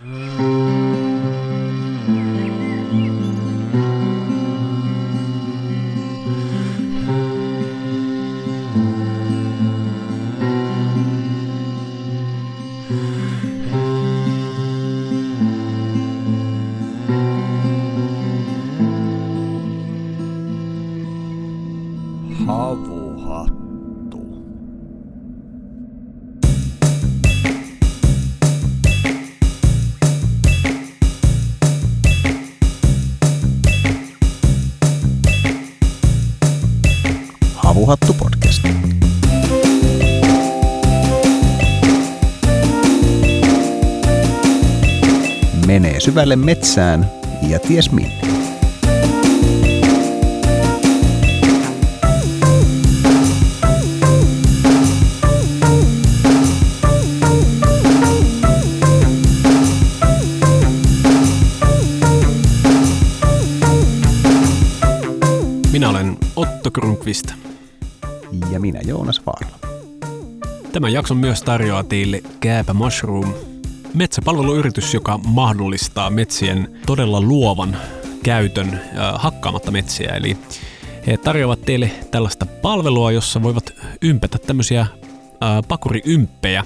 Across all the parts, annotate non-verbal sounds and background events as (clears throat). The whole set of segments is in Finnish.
Havuhattu. Syvälle metsään ja ties minne. Minä olen Otto Krunkvist. Ja minä Joonas Vaarla. Tämän jakson myös tarjoaa teille Kääpä Mushroom, metsäpalveluyritys, joka mahdollistaa metsien todella luovan käytön äh, hakkaamatta metsiä. Eli he tarjoavat teille tällaista palvelua, jossa voivat ympätä tämmöisiä äh, pakuriymppejä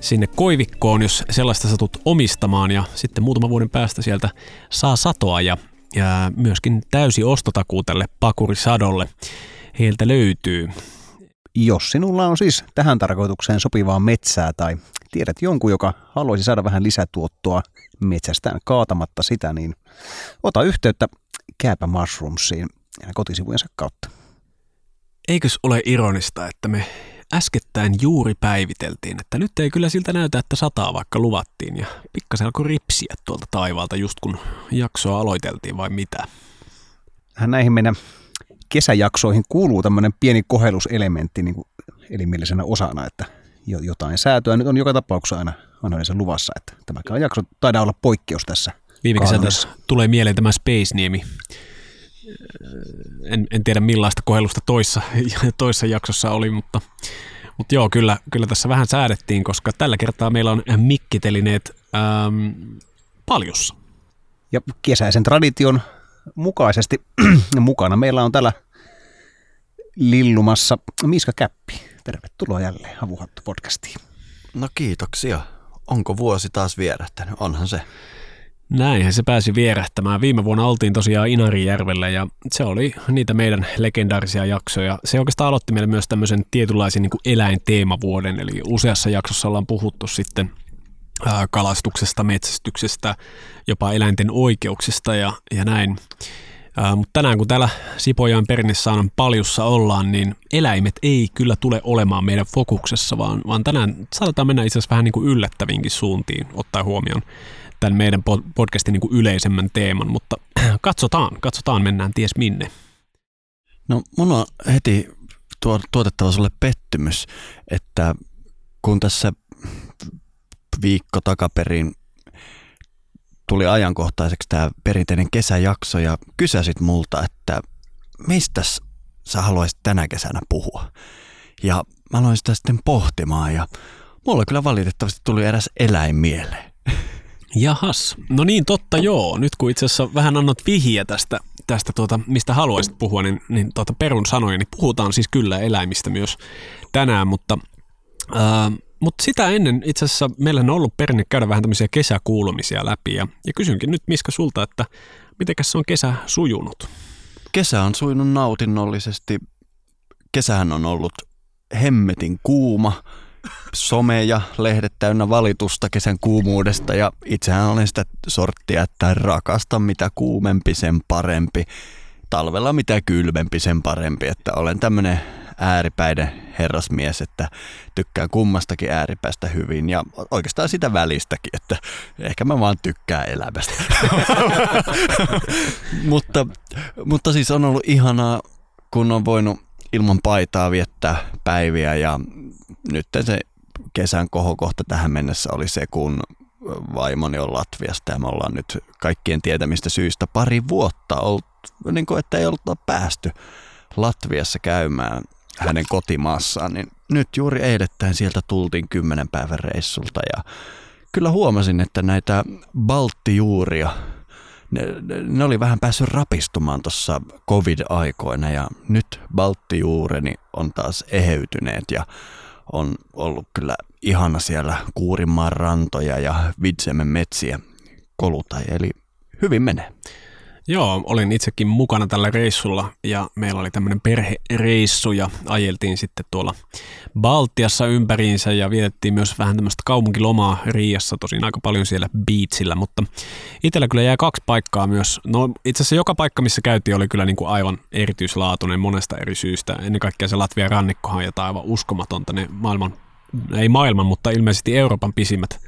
sinne koivikkoon, jos sellaista satut omistamaan ja sitten muutaman vuoden päästä sieltä saa satoa ja, ja myöskin täysi ostotakuu tälle pakurisadolle heiltä löytyy. Jos sinulla on siis tähän tarkoitukseen sopivaa metsää tai tiedät jonkun, joka haluaisi saada vähän lisätuottoa metsästään kaatamatta sitä, niin ota yhteyttä Kääpä Mushroomsiin ja kotisivujensa kautta. Eikös ole ironista, että me äskettäin juuri päiviteltiin, että nyt ei kyllä siltä näytä, että sataa vaikka luvattiin ja pikkasen alkoi ripsiä tuolta taivaalta just kun jaksoa aloiteltiin vai mitä. Tähän näihin meidän kesäjaksoihin kuuluu tämmöinen pieni kohelluselementti niin kuin elimillisenä osana, että jotain säätöä nyt on joka tapauksessa aina, aina yleensä luvassa, että tämäkään jakso taidaa olla poikkeus tässä. Viime kesältä kaanoissa. tulee mieleen tämä Space-niemi. En, en tiedä millaista kohellusta toissa, (laughs) toissa jaksossa oli, mutta, mutta joo, kyllä, kyllä tässä vähän säädettiin, koska tällä kertaa meillä on mikkitelineet ähm, paljussa. Ja kesäisen tradition mukaisesti (clears throat) mukana meillä on täällä lillumassa Miska Käppi. Tervetuloa jälleen Havuhattu podcastiin. No kiitoksia. Onko vuosi taas vierähtänyt? Onhan se. Näinhän se pääsi vierähtämään. Viime vuonna oltiin tosiaan Inarijärvellä ja se oli niitä meidän legendaarisia jaksoja. Se oikeastaan aloitti meille myös tämmöisen tietynlaisen niin kuin eläinteemavuoden, eli useassa jaksossa ollaan puhuttu sitten kalastuksesta, metsästyksestä, jopa eläinten oikeuksista ja, ja näin. Mutta tänään kun täällä Sipojan perinnesaanan paljussa ollaan, niin eläimet ei kyllä tule olemaan meidän fokuksessa, vaan, vaan tänään saatetaan mennä itse asiassa vähän niin kuin yllättävinkin suuntiin, ottaa huomioon tämän meidän po- podcastin niin kuin yleisemmän teeman, mutta (clears throat) katsotaan, katsotaan, mennään ties minne. No mun on heti tuo, tuotettava sulle pettymys, että kun tässä viikko takaperin tuli ajankohtaiseksi tämä perinteinen kesäjakso ja kysäsit multa, että mistä sä haluaisit tänä kesänä puhua. Ja mä aloin sitä sitten pohtimaan ja mulla kyllä valitettavasti tuli eräs eläin mieleen. Jahas, no niin totta joo. Nyt kun itse asiassa vähän annat vihjiä tästä, tästä tuota, mistä haluaisit puhua, niin, niin tuota perun sanoja, niin puhutaan siis kyllä eläimistä myös tänään, mutta, ää, mutta sitä ennen itse asiassa meillä on ollut perinne käydä vähän tämmöisiä kesäkuulumisia läpi ja, ja kysynkin nyt Miska sulta, että mitenkäs se on kesä sujunut? Kesä on suinut nautinnollisesti. Kesähän on ollut hemmetin kuuma. Some ja lehdet täynnä valitusta kesän kuumuudesta ja itsehän olen sitä sorttia, että rakasta mitä kuumempi sen parempi. Talvella mitä kylmempi sen parempi, että olen tämmöinen ääripäiden herrasmies, että tykkään kummastakin ääripäästä hyvin ja oikeastaan sitä välistäkin, että ehkä mä vaan tykkään elämästä. (laughs) mutta, mutta siis on ollut ihanaa, kun on voinut ilman paitaa viettää päiviä ja nyt se kesän kohokohta tähän mennessä oli se, kun vaimoni on Latviasta ja me ollaan nyt kaikkien tietämistä syistä pari vuotta ollut, niin kuin, että ei ollut päästy Latviassa käymään hänen kotimaassaan, niin nyt juuri eilettäin sieltä tultiin kymmenen päivän reissulta ja kyllä huomasin, että näitä balttijuuria, ne, ne oli vähän päässyt rapistumaan tuossa covid-aikoina ja nyt balttijuureni on taas eheytyneet ja on ollut kyllä ihana siellä Kuurimaan rantoja ja Vidsemen metsiä koluta, eli hyvin menee. Joo, olin itsekin mukana tällä reissulla ja meillä oli tämmöinen perhereissu ja ajeltiin sitten tuolla Baltiassa ympäriinsä ja vietettiin myös vähän tämmöistä kaupunkilomaa Riassa, tosin aika paljon siellä beachillä, mutta itsellä kyllä jäi kaksi paikkaa myös. No itse asiassa joka paikka, missä käytiin, oli kyllä niin kuin aivan erityislaatuinen monesta eri syystä. Ennen kaikkea se Latvian rannikkohan on jotain aivan uskomatonta, ne maailman ei maailman, mutta ilmeisesti Euroopan pisimmät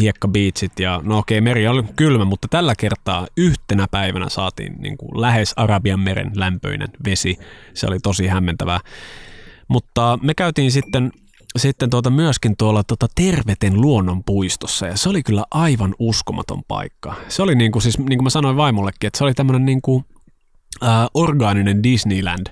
hiekkabiitsit. Ja no okei, meri oli kylmä, mutta tällä kertaa yhtenä päivänä saatiin niin kuin lähes Arabian meren lämpöinen vesi. Se oli tosi hämmentävää. Mutta me käytiin sitten sitten tuota myöskin tuolla tuota Terveten luonnonpuistossa ja se oli kyllä aivan uskomaton paikka. Se oli niin kuin, siis, niin kuin mä sanoin vaimollekin, että se oli tämmöinen niin kuin, äh, orgaaninen Disneyland.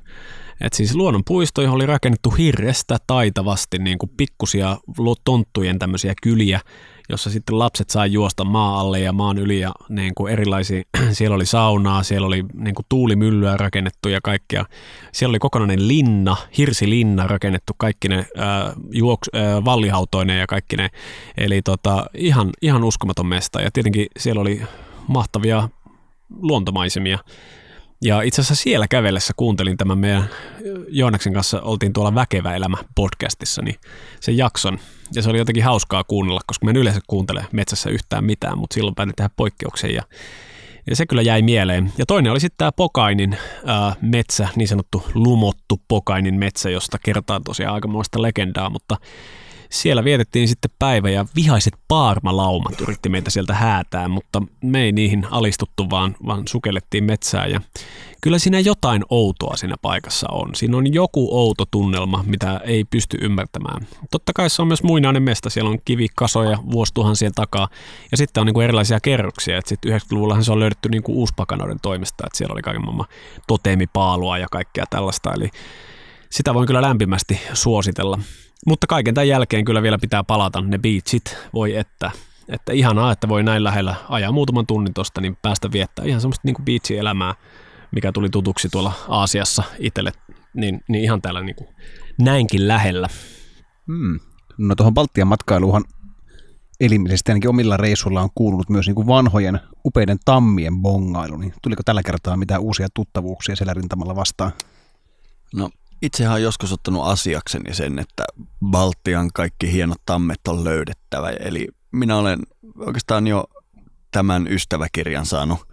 Et siis luonnonpuisto, johon oli rakennettu hirrestä taitavasti niin kuin pikkusia tonttujen tämmöisiä kyliä, jossa sitten lapset sai juosta maa alle ja maan yli ja niin kuin erilaisia, (clears throat) siellä oli saunaa, siellä oli niin kuin tuulimyllyä rakennettu ja kaikkea. Siellä oli kokonainen linna, hirsilinna rakennettu, kaikki ne ää, juoks, ää, vallihautoinen ja kaikki ne. Eli tota, ihan, ihan uskomaton mesta ja tietenkin siellä oli mahtavia luontomaisemia. Ja itse asiassa siellä kävellessä kuuntelin tämän meidän Joonaksen kanssa, oltiin tuolla Väkevä elämä podcastissa, niin sen jakson. Ja se oli jotenkin hauskaa kuunnella, koska mä en yleensä kuuntele metsässä yhtään mitään, mutta silloin päätin tehdä poikkeuksen ja, ja se kyllä jäi mieleen. Ja toinen oli sitten tämä Pokainin ää, metsä, niin sanottu lumottu Pokainin metsä, josta kertaa tosiaan aikamoista legendaa, mutta siellä vietettiin sitten päivä ja vihaiset paarmalaumat yritti meitä sieltä häätää, mutta me ei niihin alistuttu, vaan, vaan sukellettiin metsää ja kyllä siinä jotain outoa siinä paikassa on. Siinä on joku outo tunnelma, mitä ei pysty ymmärtämään. Totta kai se on myös muinainen mesta, siellä on kivikasoja vuosituhansien takaa ja sitten on niinku erilaisia kerroksia. Sitten 90-luvullahan se on löydetty niinku uuspakanoiden toimesta, että siellä oli kaiken maailman toteemipaalua ja kaikkea tällaista, eli sitä voin kyllä lämpimästi suositella. Mutta kaiken tämän jälkeen kyllä vielä pitää palata ne beachit, voi että. Että ihanaa, että voi näin lähellä ajaa muutaman tunnin tosta, niin päästä viettää ihan semmoista niin beach-elämää, mikä tuli tutuksi tuolla Aasiassa itselle, niin, niin ihan täällä niin kuin näinkin lähellä. Hmm. No tuohon Baltian matkailuhan elimisesti ainakin omilla reissuilla on kuulunut myös niin kuin vanhojen upeiden tammien bongailu, niin tuliko tällä kertaa mitään uusia tuttavuuksia siellä rintamalla vastaan? No itsehän on joskus ottanut asiakseni sen, että Baltian kaikki hienot tammet on löydettävä. Eli minä olen oikeastaan jo tämän ystäväkirjan saanut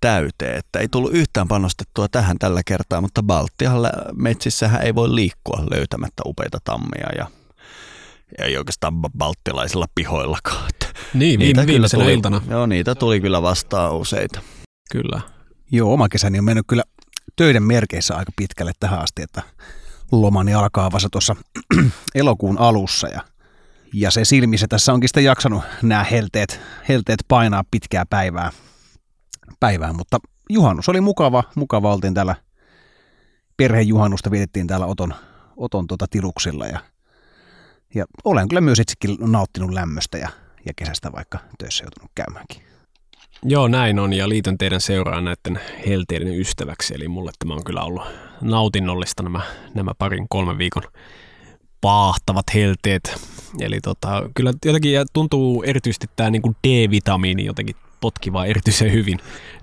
täyteen, että ei tullut yhtään panostettua tähän tällä kertaa, mutta Baltian metsissähän ei voi liikkua löytämättä upeita tammia ja ei oikeastaan balttilaisilla pihoillakaan. Niin, niitä viimeisenä tuli, iltana. Joo, niitä tuli kyllä vastaan useita. Kyllä. Joo, oma kesäni on mennyt kyllä töiden merkeissä aika pitkälle tähän asti, että lomani alkaa vasta tuossa (clears throat) elokuun alussa ja, ja se silmissä tässä onkin sitten jaksanut nämä helteet, helteet painaa pitkää päivää, päivää, mutta juhannus oli mukava, mukava oltiin täällä perhejuhannusta vietettiin täällä Oton, Oton tuota tiluksilla ja, ja olen kyllä myös itsekin nauttinut lämmöstä ja, ja kesästä vaikka töissä joutunut käymäänkin. Joo, näin on ja liitän teidän seuraan näiden helteiden ystäväksi. Eli mulle tämä on kyllä ollut nautinnollista nämä, nämä parin kolmen viikon paahtavat helteet. Eli tota, kyllä jotenkin tuntuu erityisesti tämä niin kuin D-vitamiini jotenkin potkivaa erityisen hyvin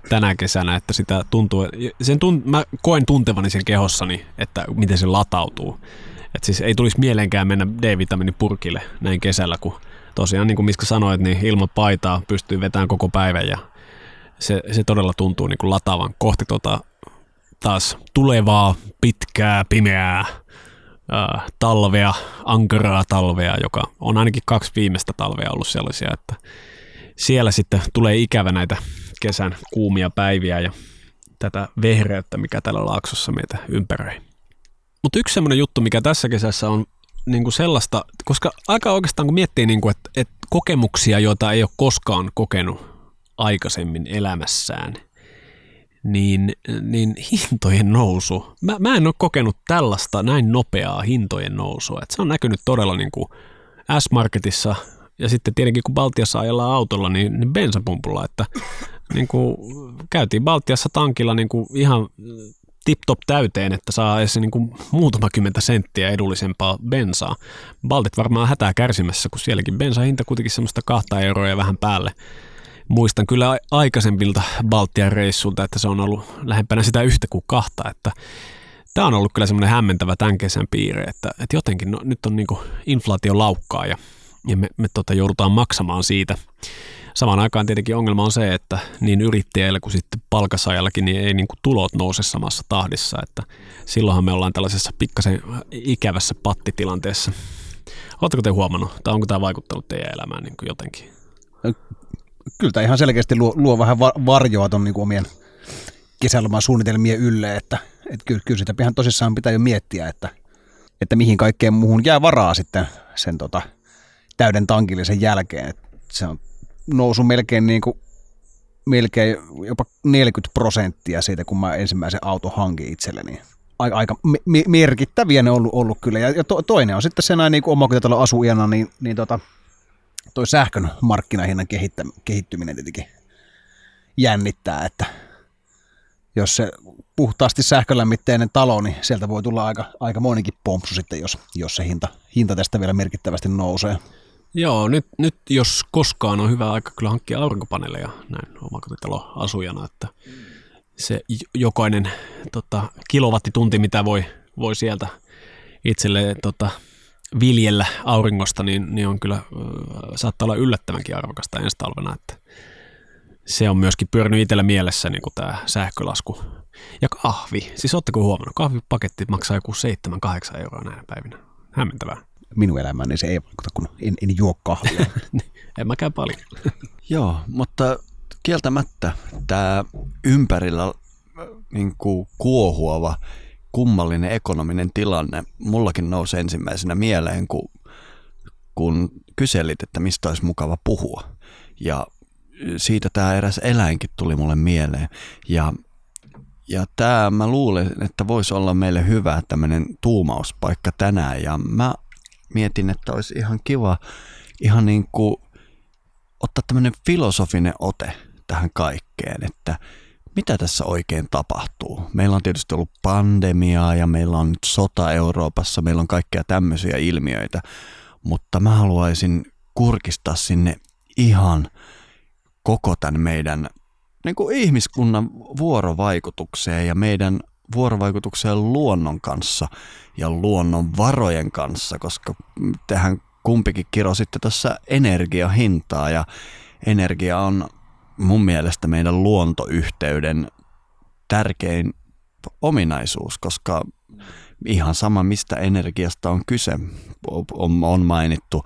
tänä kesänä, että sitä tuntuu, sen tunt, mä koen tuntevani sen kehossani, että miten se latautuu. että siis ei tulisi mieleenkään mennä D-vitamiinipurkille näin kesällä, kun tosiaan niin kuin Miska sanoit, niin ilman paitaa pystyy vetämään koko päivän ja se, se todella tuntuu niin kuin lataavan kohti tota, taas tulevaa pitkää, pimeää talvea, ankaraa talvea, joka on ainakin kaksi viimeistä talvea ollut sellaisia, että siellä sitten tulee ikävä näitä kesän kuumia päiviä ja tätä vehreyttä, mikä tällä laaksossa meitä ympäröi. Mutta yksi semmoinen juttu, mikä tässä kesässä on niin kuin sellaista, koska aika oikeastaan kun miettii, niin kuin, että, että kokemuksia, joita ei ole koskaan kokenut aikaisemmin elämässään, niin, niin hintojen nousu, mä, mä en ole kokenut tällaista näin nopeaa hintojen nousua. Et se on näkynyt todella niin kuin S-Marketissa ja sitten tietenkin kun Baltiassa ajellaan autolla, niin, niin bensapumpulla, että (laughs) niin kuin, käytiin Baltiassa tankilla niin kuin ihan tip-top täyteen, että saa edes niin kuin muutama kymmentä senttiä edullisempaa bensaa. Baltit varmaan hätää kärsimässä, kun sielläkin bensan hinta kuitenkin semmoista kahta euroa ja vähän päälle. Muistan kyllä aikaisemmilta Baltian reissulta, että se on ollut lähempänä sitä yhtä kuin kahta, että tämä on ollut kyllä semmoinen hämmentävä tämän kesän piirre, että, että jotenkin no, nyt on niin inflaatio laukkaa ja, ja me, me tota, joudutaan maksamaan siitä – Samaan aikaan tietenkin ongelma on se, että niin yrittäjällä kuin sitten palkasaajallakin niin ei niin kuin tulot nouse samassa tahdissa, että silloinhan me ollaan tällaisessa pikkasen ikävässä pattitilanteessa. Oletteko te huomannut, tai onko tämä vaikuttanut teidän elämään niin kuin jotenkin? Kyllä tämä ihan selkeästi luo, luo vähän varjoa tuon niin omien kesäloman suunnitelmien ylle, että, että kyllä, kyllä sitä ihan tosissaan pitää jo miettiä, että, että mihin kaikkeen muuhun jää varaa sitten sen tota, täyden tankillisen jälkeen. Että se on nousu melkein, niin kuin, melkein jopa 40 prosenttia siitä, kun mä ensimmäisen auto hankin itselleni. Aika, aika me- merkittäviä ne on ollut, ollut kyllä. Ja, ja to, toinen on sitten se näin niin omakotitalon asujana, niin, niin tota, toi sähkön markkinahinnan kehittä, kehittyminen tietenkin jännittää, että jos se puhtaasti sähkölämmitteinen talo, niin sieltä voi tulla aika, aika monikin pompsu sitten, jos, jos se hinta, hinta tästä vielä merkittävästi nousee. Joo, nyt, nyt jos koskaan on hyvä aika kyllä hankkia aurinkopaneeleja näin asujana, että se jokainen tota, kilowattitunti, mitä voi, voi sieltä itselle tota, viljellä auringosta, niin, niin on kyllä, saattaa olla yllättävänkin arvokasta ensi talvena, että se on myöskin pyörinyt itsellä mielessä niin kuin tämä sähkölasku. Ja kahvi, siis ootteko huomannut, kahvipaketti maksaa joku 7-8 euroa näinä päivinä. Hämmentävää minun elämään, niin se ei vaikuta, kun en, en juo kahvia. (laughs) Niin, en mäkään paljon. (laughs) Joo, mutta kieltämättä tämä ympärillä niin kuin kuohuava, kummallinen ekonominen tilanne mullakin nousi ensimmäisenä mieleen, kun, kun kyselit, että mistä olisi mukava puhua. Ja siitä tämä eräs eläinkin tuli mulle mieleen. Ja, ja tämä mä luulen, että voisi olla meille hyvä tämmöinen tuumauspaikka tänään. Ja mä mietin, että olisi ihan kiva ihan niin kuin ottaa tämmöinen filosofinen ote tähän kaikkeen, että mitä tässä oikein tapahtuu. Meillä on tietysti ollut pandemiaa ja meillä on nyt sota Euroopassa, meillä on kaikkea tämmöisiä ilmiöitä, mutta mä haluaisin kurkistaa sinne ihan koko tämän meidän niin kuin ihmiskunnan vuorovaikutukseen ja meidän vuorovaikutukseen luonnon kanssa ja luonnon varojen kanssa, koska tehän kumpikin kirositte tässä energiahintaa ja energia on mielestä meidän luontoyhteyden tärkein ominaisuus, koska ihan sama mistä energiasta on kyse. On, mainittu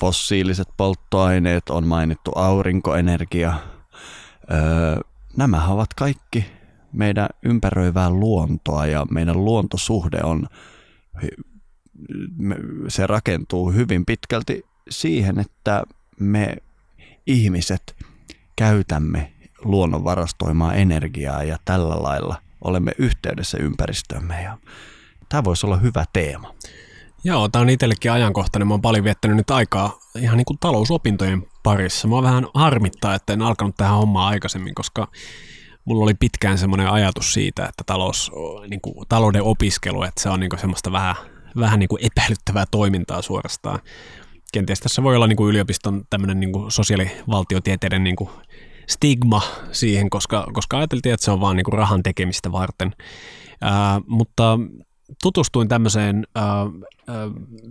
fossiiliset polttoaineet, on mainittu aurinkoenergia. Öö, nämä ovat kaikki meidän ympäröivää luontoa ja meidän luontosuhde on, se rakentuu hyvin pitkälti siihen, että me ihmiset käytämme luonnon varastoimaa energiaa ja tällä lailla olemme yhteydessä ympäristömme ja tämä voisi olla hyvä teema. Joo, tämä on itsellekin ajankohtainen. Mä oon paljon viettänyt nyt aikaa ihan niin kuin talousopintojen parissa. Mä vähän harmittaa, että en alkanut tähän hommaan aikaisemmin, koska mulla oli pitkään semmoinen ajatus siitä, että talous, niin kuin, talouden opiskelu, että se on niin kuin semmoista vähän, vähän niin kuin epäilyttävää toimintaa suorastaan. Kenties tässä voi olla niin kuin yliopiston tämmöinen niin kuin sosiaalivaltiotieteiden niin kuin stigma siihen, koska, koska ajateltiin, että se on vaan niin kuin rahan tekemistä varten. Ää, mutta tutustuin tämmöiseen ää, ää,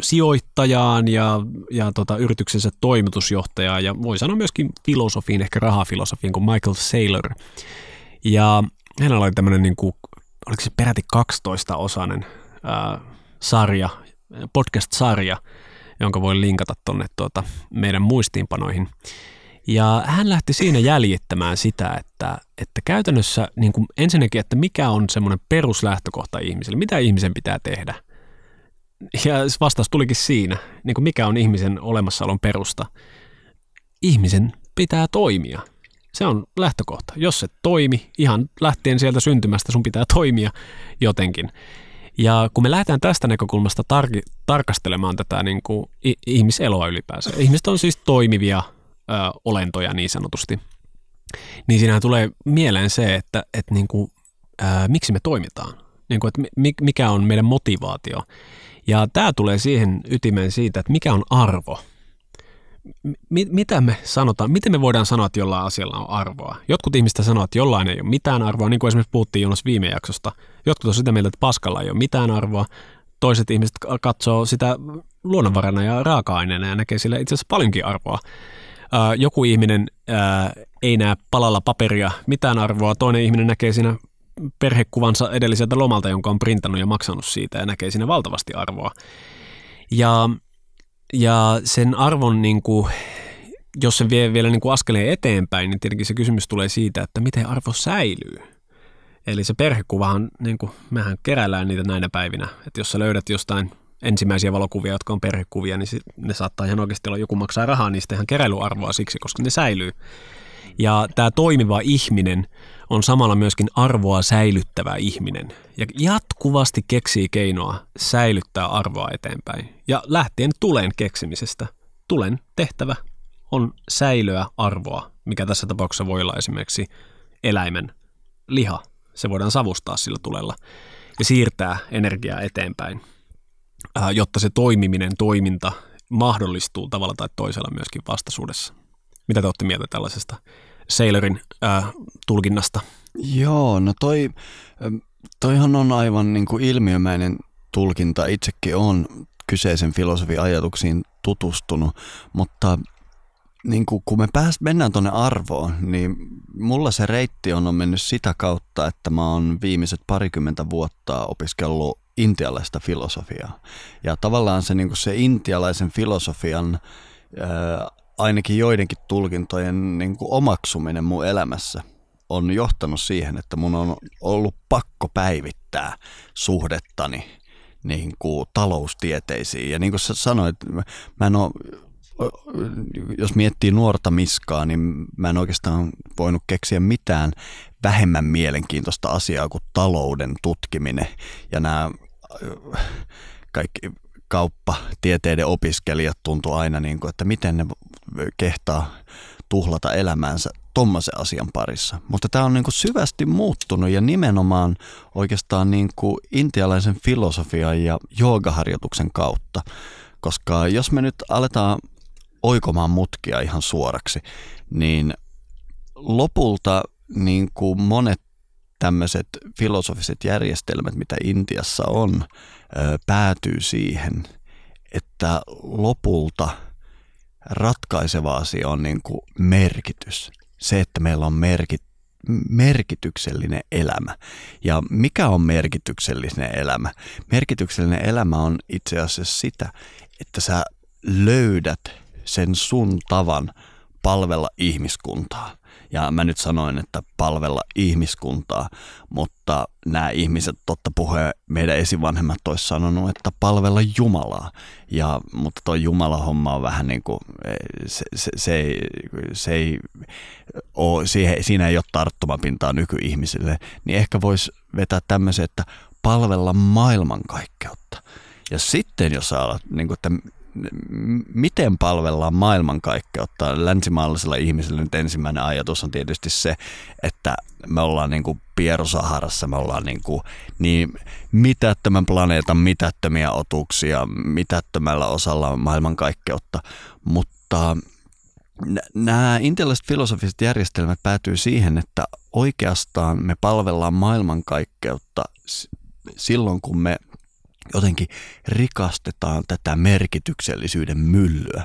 sijoittajaan ja, ja tota, yrityksensä toimitusjohtajaan ja voi sanoa myöskin filosofiin, ehkä rahafilosofiin kuin Michael Saylor. Ja hänellä oli tämmöinen, niin kuin, oliko se peräti 12-osainen ää, sarja, podcast-sarja, jonka voi linkata tuonne tuota, meidän muistiinpanoihin. Ja hän lähti siinä jäljittämään sitä, että, että käytännössä niin kuin ensinnäkin, että mikä on semmoinen peruslähtökohta ihmiselle, mitä ihmisen pitää tehdä. Ja vastaus tulikin siinä, niin kuin mikä on ihmisen olemassaolon perusta. Ihmisen pitää toimia – se on lähtökohta. Jos se toimi, ihan lähtien sieltä syntymästä sun pitää toimia jotenkin. Ja kun me lähdetään tästä näkökulmasta tar- tarkastelemaan tätä niin kuin ihmiseloa ylipäänsä, ihmiset on siis toimivia ö, olentoja niin sanotusti, niin siinä tulee mieleen se, että, että niin kuin, miksi me toimitaan, niin kuin, että mikä on meidän motivaatio. Ja tämä tulee siihen ytimeen siitä, että mikä on arvo – mi- mitä me sanotaan, miten me voidaan sanoa, että jollain asialla on arvoa? Jotkut ihmistä sanoo, että jollain ei ole mitään arvoa, niin kuin esimerkiksi puhuttiin Jonas viime jaksosta. Jotkut on sitä mieltä, että paskalla ei ole mitään arvoa. Toiset ihmiset katsoo sitä luonnonvarana ja raaka-aineena ja näkee sille itse asiassa paljonkin arvoa. Joku ihminen ei näe palalla paperia mitään arvoa, toinen ihminen näkee siinä perhekuvansa edelliseltä lomalta, jonka on printannut ja maksanut siitä ja näkee siinä valtavasti arvoa. Ja ja sen arvon, niin kuin, jos se vie vielä niin kuin askeleen eteenpäin, niin tietenkin se kysymys tulee siitä, että miten arvo säilyy. Eli se perhekuvahan, niin kuin, mehän keräillään niitä näinä päivinä. Että jos sä löydät jostain ensimmäisiä valokuvia, jotka on perhekuvia, niin ne saattaa ihan oikeasti olla, joku maksaa rahaa niistä ihan keräilyarvoa siksi, koska ne säilyy. Ja tämä toimiva ihminen on samalla myöskin arvoa säilyttävä ihminen ja jatkuvasti keksii keinoa säilyttää arvoa eteenpäin. Ja lähtien tulen keksimisestä, tulen tehtävä on säilöä arvoa, mikä tässä tapauksessa voi olla esimerkiksi eläimen liha. Se voidaan savustaa sillä tulella ja siirtää energiaa eteenpäin, jotta se toimiminen, toiminta mahdollistuu tavalla tai toisella myöskin vastaisuudessa. Mitä te olette mieltä tällaisesta Sailorin äh, tulkinnasta? Joo, no toi, toihan on aivan niin kuin ilmiömäinen tulkinta. Itsekin on kyseisen filosofian ajatuksiin tutustunut, mutta niin kuin, kun me pääs, mennään tuonne arvoon, niin mulla se reitti on, on mennyt sitä kautta, että mä oon viimeiset parikymmentä vuotta opiskellut intialaista filosofiaa. Ja tavallaan se, niin se intialaisen filosofian ää, ainakin joidenkin tulkintojen niin omaksuminen mun elämässä on johtanut siihen, että mun on ollut pakko päivittää suhdettani niin kuin taloustieteisiin. Ja niin kuin sä sanoit, mä en ole, jos miettii nuorta miskaa, niin mä en oikeastaan voinut keksiä mitään vähemmän mielenkiintoista asiaa kuin talouden tutkiminen ja nämä kaikki kauppatieteiden opiskelijat tuntuu aina, niin kuin, että miten ne kehtaa tuhlata elämäänsä tuommoisen asian parissa. Mutta tämä on niin kuin syvästi muuttunut ja nimenomaan oikeastaan niin kuin intialaisen filosofian ja joogaharjoituksen kautta. Koska jos me nyt aletaan oikomaan mutkia ihan suoraksi, niin lopulta niin kuin monet tämmöiset filosofiset järjestelmät, mitä Intiassa on, päätyy siihen, että lopulta ratkaiseva asia on niin kuin merkitys. Se, että meillä on merkit, merkityksellinen elämä. Ja mikä on merkityksellinen elämä? Merkityksellinen elämä on itse asiassa sitä, että sä löydät sen sun tavan palvella ihmiskuntaa. Ja mä nyt sanoin, että palvella ihmiskuntaa, mutta nämä ihmiset, totta puhe, meidän esivanhemmat olisi sanonut, että palvella Jumalaa. Ja, mutta tuo Jumala-homma on vähän niin kuin, se, se, se, ei, se ei ole, siihen, siinä ei ole tarttumapintaa nykyihmisille. Niin ehkä voisi vetää tämmöisen, että palvella maailmankaikkeutta. Ja sitten jos sä alat, niin kuin, että miten palvellaan maailmankaikkeutta. Länsimaalaisella ihmisellä nyt ensimmäinen ajatus on tietysti se, että me ollaan niin kuin Pierosaharassa, me ollaan niin, kuin niin mitättömän planeetan mitättömiä otuksia, mitättömällä osalla maailmankaikkeutta, mutta nämä intialaiset filosofiset järjestelmät päätyy siihen, että oikeastaan me palvellaan maailmankaikkeutta silloin, kun me jotenkin rikastetaan tätä merkityksellisyyden myllyä,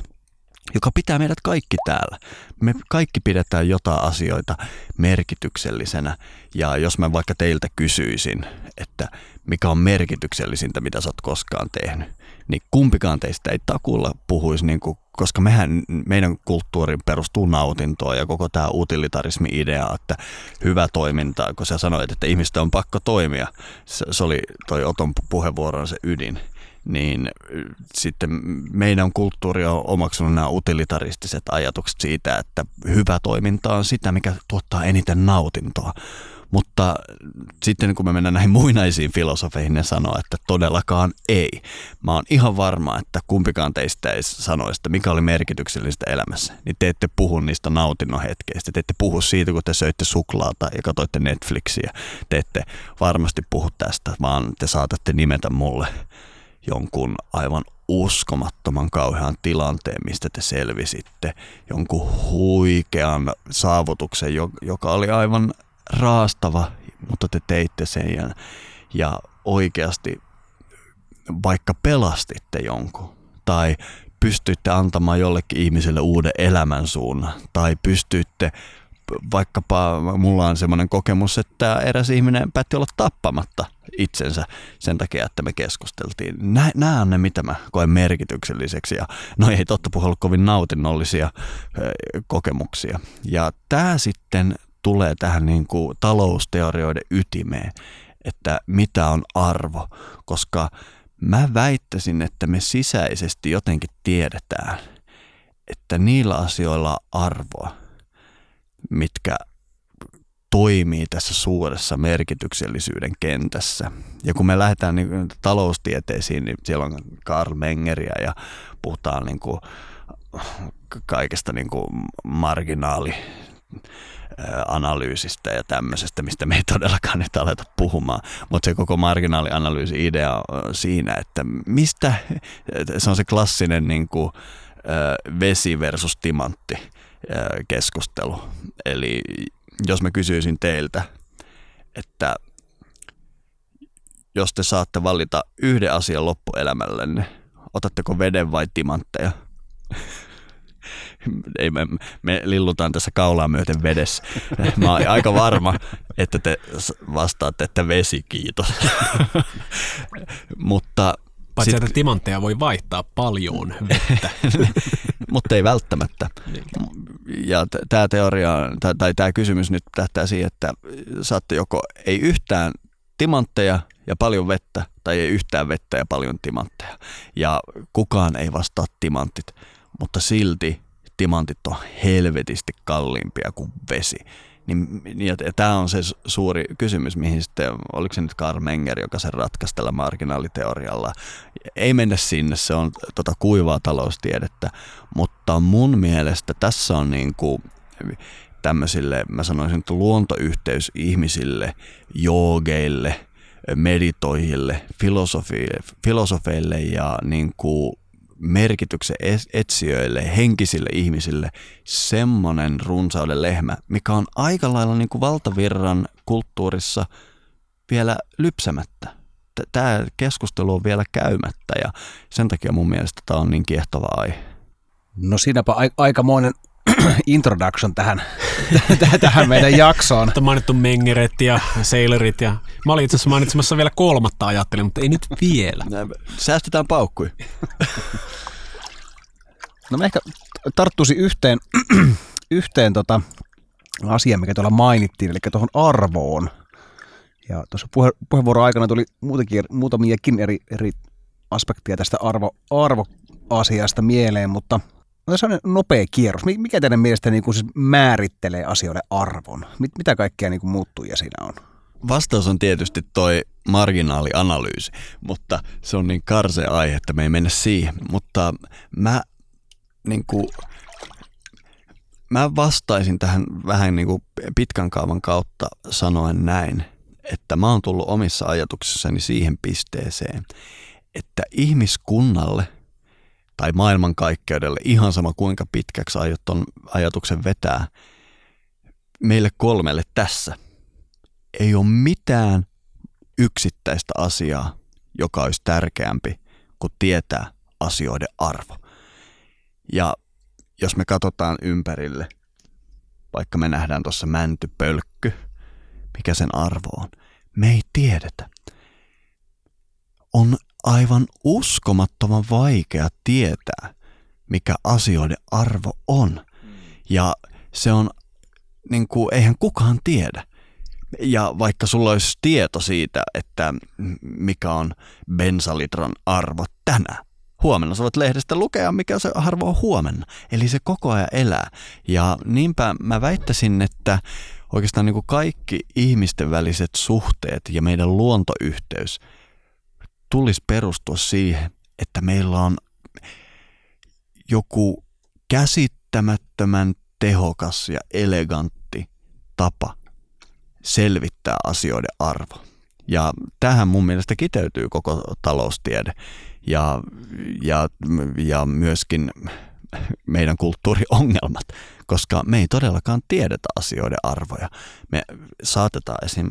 joka pitää meidät kaikki täällä. Me kaikki pidetään jotain asioita merkityksellisenä. Ja jos mä vaikka teiltä kysyisin, että mikä on merkityksellisintä, mitä sä oot koskaan tehnyt, niin kumpikaan teistä ei takulla puhuisi, niin kuin, koska mehän, meidän kulttuurin perustuu nautintoon ja koko tämä utilitarismi-idea, että hyvä toiminta, kun sä sanoit, että ihmistä on pakko toimia, se, se oli toi Oton puheenvuoron se ydin, niin sitten meidän kulttuuri on omaksunut nämä utilitaristiset ajatukset siitä, että hyvä toiminta on sitä, mikä tuottaa eniten nautintoa. Mutta sitten kun me mennään näihin muinaisiin filosofeihin, ne sanoo, että todellakaan ei. Mä oon ihan varma, että kumpikaan teistä ei sano, että mikä oli merkityksellistä elämässä. Niin te ette puhu niistä nautinnon hetkeistä. Te ette puhu siitä, kun te söitte suklaata ja katsoitte Netflixiä. Te ette varmasti puhu tästä, vaan te saatatte nimetä mulle jonkun aivan uskomattoman kauhean tilanteen, mistä te selvisitte, jonkun huikean saavutuksen, joka oli aivan raastava, mutta te teitte sen ja, ja oikeasti vaikka pelastitte jonkun tai pystyitte antamaan jollekin ihmiselle uuden elämän suunnan tai pystyitte vaikkapa mulla on semmoinen kokemus, että eräs ihminen päätti olla tappamatta itsensä sen takia, että me keskusteltiin. Nämä on ne, mitä mä koen merkitykselliseksi ja no ei totta puhua kovin nautinnollisia kokemuksia. Ja tämä sitten tulee tähän niin kuin talousteorioiden ytimeen, että mitä on arvo, koska mä väittäisin, että me sisäisesti jotenkin tiedetään, että niillä asioilla on arvoa, mitkä toimii tässä suuressa merkityksellisyyden kentässä. Ja kun me lähdetään niin taloustieteisiin, niin siellä on Karl Mengeriä ja puhutaan niin kuin kaikesta niin kuin marginaali analyysistä ja tämmöisestä, mistä me ei todellakaan nyt aleta puhumaan. Mutta se koko marginaalianalyysi idea on siinä, että mistä, se on se klassinen niin kuin, vesi versus timantti keskustelu. Eli jos mä kysyisin teiltä, että jos te saatte valita yhden asian loppuelämällenne, otatteko veden vai timantteja? (laughs) Ei, me, me lillutaan tässä kaulaa myöten vedessä. Mä oon aika varma, että te vastaatte, että vesi, kiitos. (laughs) Mutta Paitsi, sit... että timantteja voi vaihtaa paljon vettä. (laughs) Mutta ei välttämättä. Niin. Ja tämä teoria, tai tämä kysymys nyt tähtää siihen, että saatte joko ei yhtään timantteja ja paljon vettä, tai ei yhtään vettä ja paljon timantteja. Ja kukaan ei vastaa timantit, mutta silti timantit on helvetisti kalliimpia kuin vesi. Niin, ja, ja tämä on se suuri kysymys, mihin sitten, oliko se nyt Karl Menger, joka sen ratkaisi tällä marginaaliteorialla. Ei mennä sinne, se on tota kuivaa taloustiedettä, mutta mun mielestä tässä on niin kuin tämmöisille, mä sanoisin, että luontoyhteys ihmisille, joogeille, meditoijille, filosofeille ja niin kuin merkityksen etsijöille, henkisille ihmisille semmoinen runsauden lehmä, mikä on aika lailla niin kuin valtavirran kulttuurissa vielä lypsämättä. Tämä keskustelu on vielä käymättä ja sen takia mun mielestä tämä on niin kiehtova aihe. No siinäpä aikamoinen (clears throat) introduction tähän, (laughs) tähän meidän jaksoon. Mutta mainittu Mengeret ja Sailorit ja mä olin itse asiassa mainitsemassa vielä kolmatta ajattelin, mutta ei nyt vielä. Säästetään paukkui. No mä ehkä tarttuisin yhteen, (clears throat) yhteen tota asiaan, mikä tuolla mainittiin, eli tuohon arvoon. Ja tuossa puhe, puheenvuoron aikana tuli muutenkin, muutamiakin eri, eri aspekteja tästä arvo, arvoasiasta mieleen, mutta tässä on nopea kierros. Mikä teidän mielestä niin kuin siis määrittelee asioille arvon? Mit, mitä kaikkea niin kuin muuttuja siinä on? Vastaus on tietysti toi marginaalianalyysi, mutta se on niin karse aihe, että me ei mennä siihen. Mutta mä, niin kuin, mä vastaisin tähän vähän niin kuin pitkän kaavan kautta sanoen näin, että mä oon tullut omissa ajatuksissani siihen pisteeseen, että ihmiskunnalle – tai maailmankaikkeudelle, ihan sama kuinka pitkäksi aiot ton ajatuksen vetää, meille kolmelle tässä ei ole mitään yksittäistä asiaa, joka olisi tärkeämpi kuin tietää asioiden arvo. Ja jos me katsotaan ympärille, vaikka me nähdään tuossa mäntypölkky, mikä sen arvo on, me ei tiedetä. On aivan uskomattoman vaikea tietää, mikä asioiden arvo on. Ja se on, niin kuin, eihän kukaan tiedä. Ja vaikka sulla olisi tieto siitä, että mikä on bensalitran arvo tänään, huomenna sä voit lehdestä lukea, mikä se arvo on huomenna. Eli se koko ajan elää. Ja niinpä mä väittäisin, että oikeastaan niin kuin kaikki ihmisten väliset suhteet ja meidän luontoyhteys tulisi perustua siihen, että meillä on joku käsittämättömän tehokas ja elegantti tapa selvittää asioiden arvo. Ja tähän mun mielestä kiteytyy koko taloustiede ja, ja, ja myöskin meidän kulttuuriongelmat, koska me ei todellakaan tiedetä asioiden arvoja. Me saatetaan esim.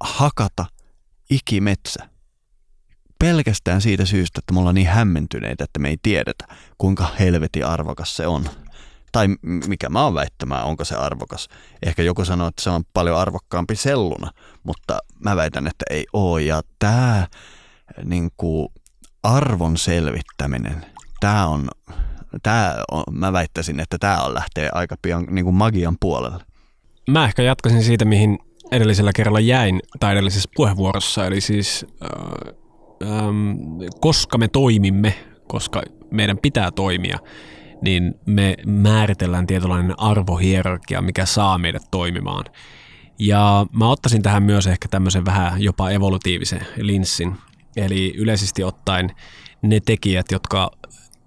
hakata ikimetsä pelkästään siitä syystä, että me ollaan niin hämmentyneitä, että me ei tiedetä, kuinka helvetin arvokas se on. Tai mikä mä oon väittämään, onko se arvokas. Ehkä joku sanoo, että se on paljon arvokkaampi selluna, mutta mä väitän, että ei oo. Ja tämä niin kuin arvon selvittäminen, tämä on, tää on, mä väittäisin, että tämä on lähtee aika pian niin kuin magian puolelle. Mä ehkä jatkaisin siitä, mihin edellisellä kerralla jäin, tai edellisessä puheenvuorossa, eli siis äh, ähm, koska me toimimme, koska meidän pitää toimia, niin me määritellään tietynlainen arvohierarkia, mikä saa meidät toimimaan. Ja mä ottaisin tähän myös ehkä tämmöisen vähän jopa evolutiivisen linssin. Eli yleisesti ottaen ne tekijät, jotka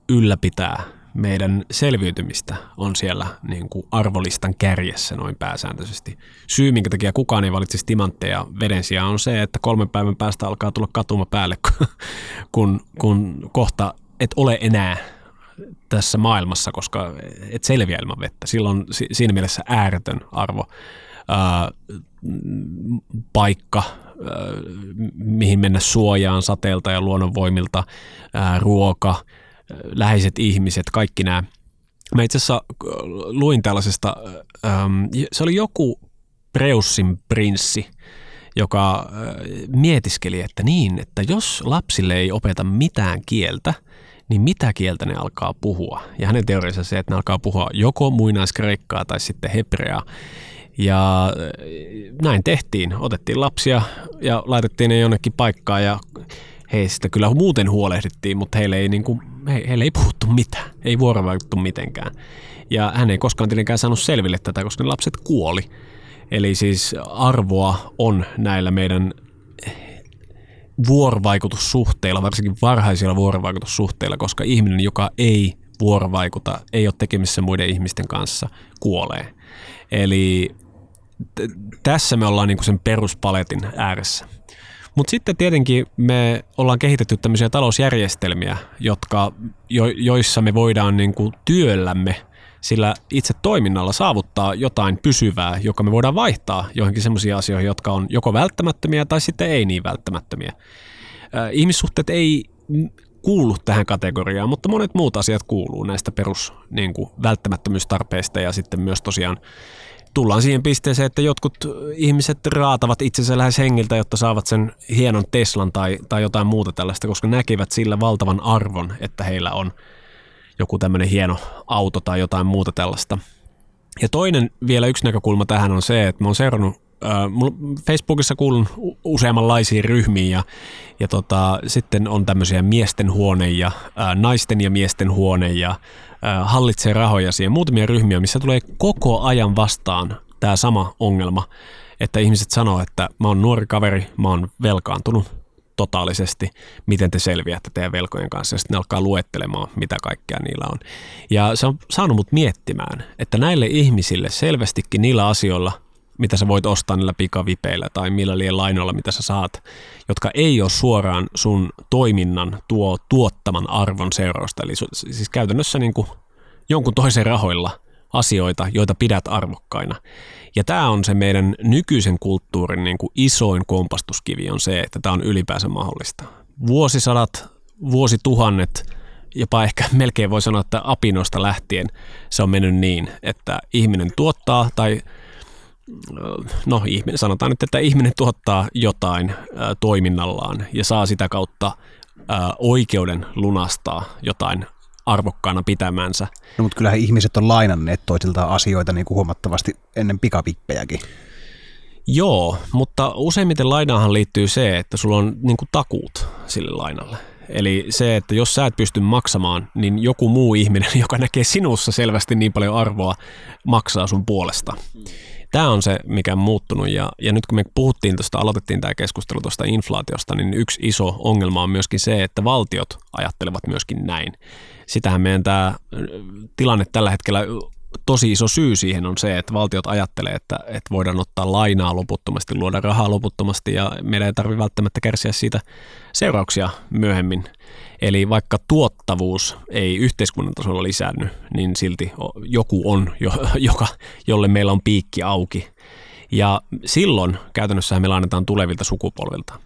ylläpitää meidän selviytymistä on siellä niin kuin arvolistan kärjessä noin pääsääntöisesti. Syy, minkä takia kukaan ei valitsisi timantteja veden sijaan, on se, että kolmen päivän päästä alkaa tulla katuma päälle, (laughs) kun, kun kohta et ole enää tässä maailmassa, koska et selviä ilman vettä. Silloin siinä mielessä ääretön arvo. Paikka, mihin mennä suojaan sateelta ja luonnonvoimilta, ruoka, läheiset ihmiset, kaikki nämä. Mä itse asiassa luin tällaisesta, äm, se oli joku Preussin prinssi, joka mietiskeli, että niin, että jos lapsille ei opeta mitään kieltä, niin mitä kieltä ne alkaa puhua? Ja hänen teoriansa se, että ne alkaa puhua joko muinaiskreikkaa tai sitten hebreaa. Ja näin tehtiin. Otettiin lapsia ja laitettiin ne jonnekin paikkaan ja heistä kyllä muuten huolehdittiin, mutta heille ei, niin kuin, he, heille ei puhuttu mitään, ei vuorovaikuttu mitenkään. Ja hän ei koskaan tietenkään saanut selville tätä, koska ne lapset kuoli. Eli siis arvoa on näillä meidän vuorovaikutussuhteilla, varsinkin varhaisilla vuorovaikutussuhteilla, koska ihminen, joka ei vuorovaikuta, ei ole tekemissä muiden ihmisten kanssa, kuolee. Eli t- tässä me ollaan niin kuin sen peruspaletin ääressä. Mutta sitten tietenkin me ollaan kehitetty tämmöisiä talousjärjestelmiä, jotka, jo, joissa me voidaan niin kuin työllämme sillä itse toiminnalla saavuttaa jotain pysyvää, joka me voidaan vaihtaa johonkin semmoisiin asioihin, jotka on joko välttämättömiä tai sitten ei niin välttämättömiä. Ihmissuhteet ei kuulu tähän kategoriaan, mutta monet muut asiat kuuluu näistä perus niin kuin, välttämättömyystarpeista ja sitten myös tosiaan tullaan siihen pisteeseen, että jotkut ihmiset raatavat itsensä lähes hengiltä, jotta saavat sen hienon Teslan tai, tai jotain muuta tällaista, koska näkivät sillä valtavan arvon, että heillä on joku tämmöinen hieno auto tai jotain muuta tällaista. Ja toinen vielä yksi näkökulma tähän on se, että mä oon seurannut Facebookissa kuulun useammanlaisiin ryhmiin ja, ja tota, sitten on tämmöisiä miesten huone ja ää, naisten ja miesten huone ja ää, hallitsee rahoja siihen. Muutamia ryhmiä, missä tulee koko ajan vastaan tämä sama ongelma, että ihmiset sanoo, että mä oon nuori kaveri, mä oon velkaantunut totaalisesti, miten te selviätte teidän velkojen kanssa. Ja sitten ne alkaa luettelemaan, mitä kaikkea niillä on. Ja se on saanut mut miettimään, että näille ihmisille selvästikin niillä asioilla – mitä sä voit ostaa niillä pikavipeillä tai millä liian lainoilla, mitä sä saat, jotka ei ole suoraan sun toiminnan tuo tuottaman arvon seurausta. Eli siis käytännössä niin kuin jonkun toisen rahoilla asioita, joita pidät arvokkaina. Ja tämä on se meidän nykyisen kulttuurin niin kuin isoin kompastuskivi on se, että tämä on ylipäänsä mahdollista. Vuosisadat, vuosituhannet, jopa ehkä (laughs) melkein voi sanoa, että apinosta lähtien se on mennyt niin, että ihminen tuottaa tai no ihminen, sanotaan nyt, että ihminen tuottaa jotain ää, toiminnallaan ja saa sitä kautta ää, oikeuden lunastaa jotain arvokkaana pitämänsä. No mutta kyllähän ihmiset on lainanneet toisiltaan asioita niin kuin huomattavasti ennen pikapippejäkin. Joo, mutta useimmiten lainaahan liittyy se, että sulla on niin kuin takuut sille lainalle. Eli se, että jos sä et pysty maksamaan, niin joku muu ihminen, (laughs) joka näkee sinussa selvästi niin paljon arvoa, maksaa sun puolesta. Tämä on se, mikä on muuttunut ja, ja nyt kun me puhuttiin tuosta, aloitettiin tämä keskustelu tuosta inflaatiosta, niin yksi iso ongelma on myöskin se, että valtiot ajattelevat myöskin näin. Sitähän meidän tämä tilanne tällä hetkellä tosi iso syy siihen on se, että valtiot ajattelee, että, että voidaan ottaa lainaa loputtomasti, luoda rahaa loputtomasti ja meidän ei tarvitse välttämättä kärsiä siitä seurauksia myöhemmin. Eli vaikka tuottavuus ei yhteiskunnan tasolla lisännyt, niin silti joku on, (laughs) joka, jolle meillä on piikki auki. Ja silloin käytännössä me lainataan tulevilta sukupolvilta.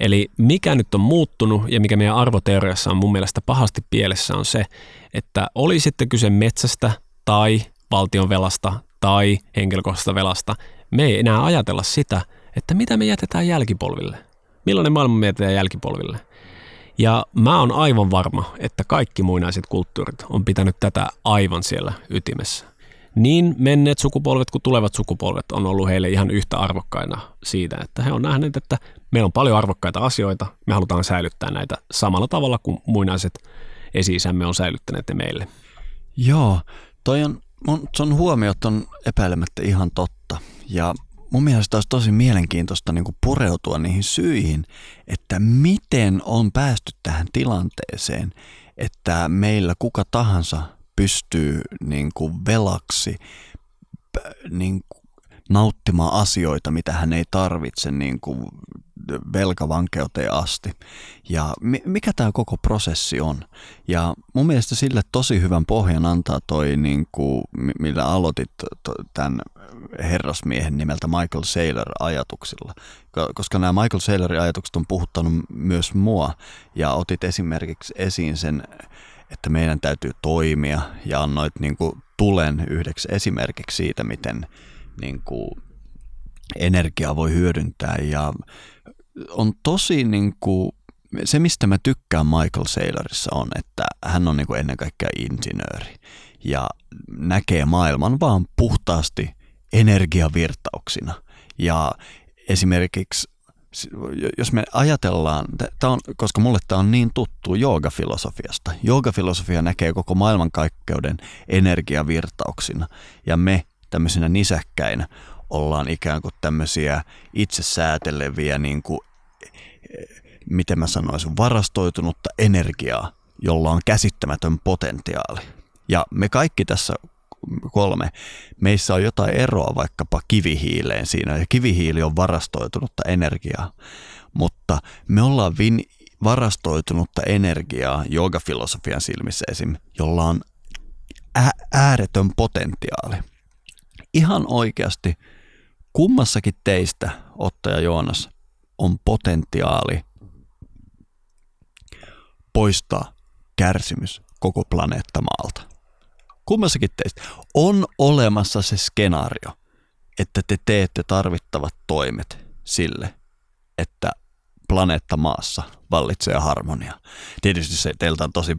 Eli mikä nyt on muuttunut ja mikä meidän arvoteoriassa on mun mielestä pahasti pielessä on se, että oli sitten kyse metsästä tai valtion velasta tai henkilökohtaisesta velasta, me ei enää ajatella sitä, että mitä me jätetään jälkipolville. Millainen maailma me jätetään jälkipolville. Ja mä oon aivan varma, että kaikki muinaiset kulttuurit on pitänyt tätä aivan siellä ytimessä. Niin menneet sukupolvet kuin tulevat sukupolvet on ollut heille ihan yhtä arvokkaina siitä, että he on nähneet, että meillä on paljon arvokkaita asioita, me halutaan säilyttää näitä samalla tavalla kuin muinaiset esi on säilyttäneet ne meille. Joo, toi on, mun, sun huomiot on epäilemättä ihan totta. Ja mun mielestä olisi tosi mielenkiintoista niin pureutua niihin syihin, että miten on päästy tähän tilanteeseen, että meillä kuka tahansa pystyy niin kuin velaksi niin kuin nauttimaan asioita, mitä hän ei tarvitse niin kuin velkavankeuteen asti. Ja mikä tämä koko prosessi on? Ja mun mielestä sille tosi hyvän pohjan antaa toi, niin kuin, millä aloitit tämän herrasmiehen nimeltä Michael Saylor ajatuksilla. Koska nämä Michael Saylorin ajatukset on puhuttanut myös mua ja otit esimerkiksi esiin sen, että meidän täytyy toimia ja annoit niin kuin tulen yhdeksi esimerkiksi siitä, miten niin kuin energiaa voi hyödyntää ja on tosi niin kuin, se mistä mä tykkään Michael Saylorissa on, että hän on niin kuin ennen kaikkea insinööri ja näkee maailman vaan puhtaasti energiavirtauksina. Ja esimerkiksi jos me ajatellaan, tää on, koska mulle tämä on niin tuttu joogafilosofiasta. Joogafilosofia näkee koko maailmankaikkeuden energiavirtauksina ja me tämmöisinä nisäkkäinä ollaan ikään kuin tämmöisiä itsesääteleviä, niin kuin, miten mä sanoisin, varastoitunutta energiaa, jolla on käsittämätön potentiaali. Ja me kaikki tässä kolme, meissä on jotain eroa vaikkapa kivihiileen siinä, ja kivihiili on varastoitunutta energiaa, mutta me ollaan vin, varastoitunutta energiaa joogafilosofian silmissä esim., jolla on ääretön potentiaali. Ihan oikeasti kummassakin teistä, Otta ja Joonas, on potentiaali poistaa kärsimys koko planeetta maalta. Kummassakin teistä on olemassa se skenaario, että te teette tarvittavat toimet sille, että planeetta maassa vallitsee harmonia. Tietysti se teiltä on tosi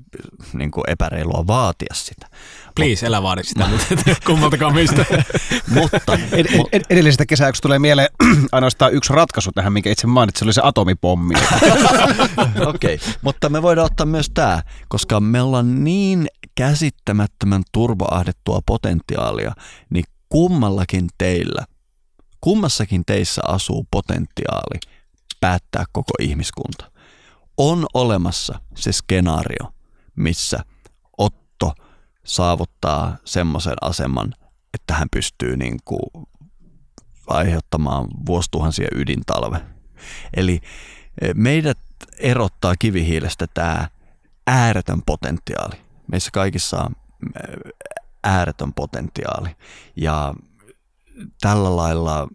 niin kuin epäreilua vaatia sitä. Please, älä vaadi sitä (laughs) kummaltakaan mistä. (laughs) mutta ed- ed- edellisestä kesäyksessä tulee mieleen (clears throat) ainoastaan yksi ratkaisu tähän, minkä itse mainitsin, oli se atomipommi. (laughs) Okei, okay. mutta me voidaan ottaa myös tämä, koska me ollaan niin käsittämättömän turboahdettua potentiaalia, niin kummallakin teillä, kummassakin teissä asuu potentiaali – päättää koko ihmiskunta. On olemassa se skenaario, missä Otto saavuttaa semmoisen aseman, että hän pystyy niin kuin aiheuttamaan vuosituhansia ydintalve. Eli e, meidät erottaa kivihiilestä tämä ääretön potentiaali. Meissä kaikissa on e, ääretön potentiaali. Ja tällä lailla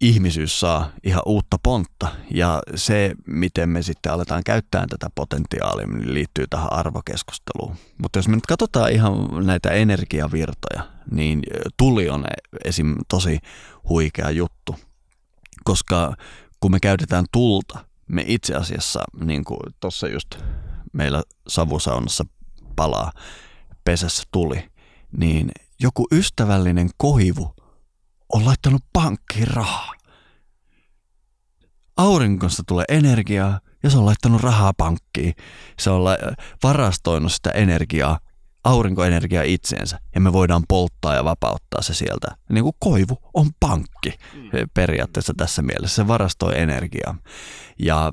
ihmisyys saa ihan uutta pontta. Ja se, miten me sitten aletaan käyttää tätä potentiaalia, niin liittyy tähän arvokeskusteluun. Mutta jos me nyt katsotaan ihan näitä energiavirtoja, niin tuli on esim. tosi huikea juttu. Koska kun me käytetään tulta, me itse asiassa, niin kuin tuossa just meillä savusaunassa palaa pesässä tuli, niin joku ystävällinen kohivu on laittanut pankkiin rahaa. Aurinkosta tulee energiaa ja se on laittanut rahaa pankkiin. Se on varastoinut sitä energiaa, aurinkoenergiaa itseensä ja me voidaan polttaa ja vapauttaa se sieltä. Niin kuin koivu on pankki mm. periaatteessa tässä mielessä. Se varastoi energiaa. Ja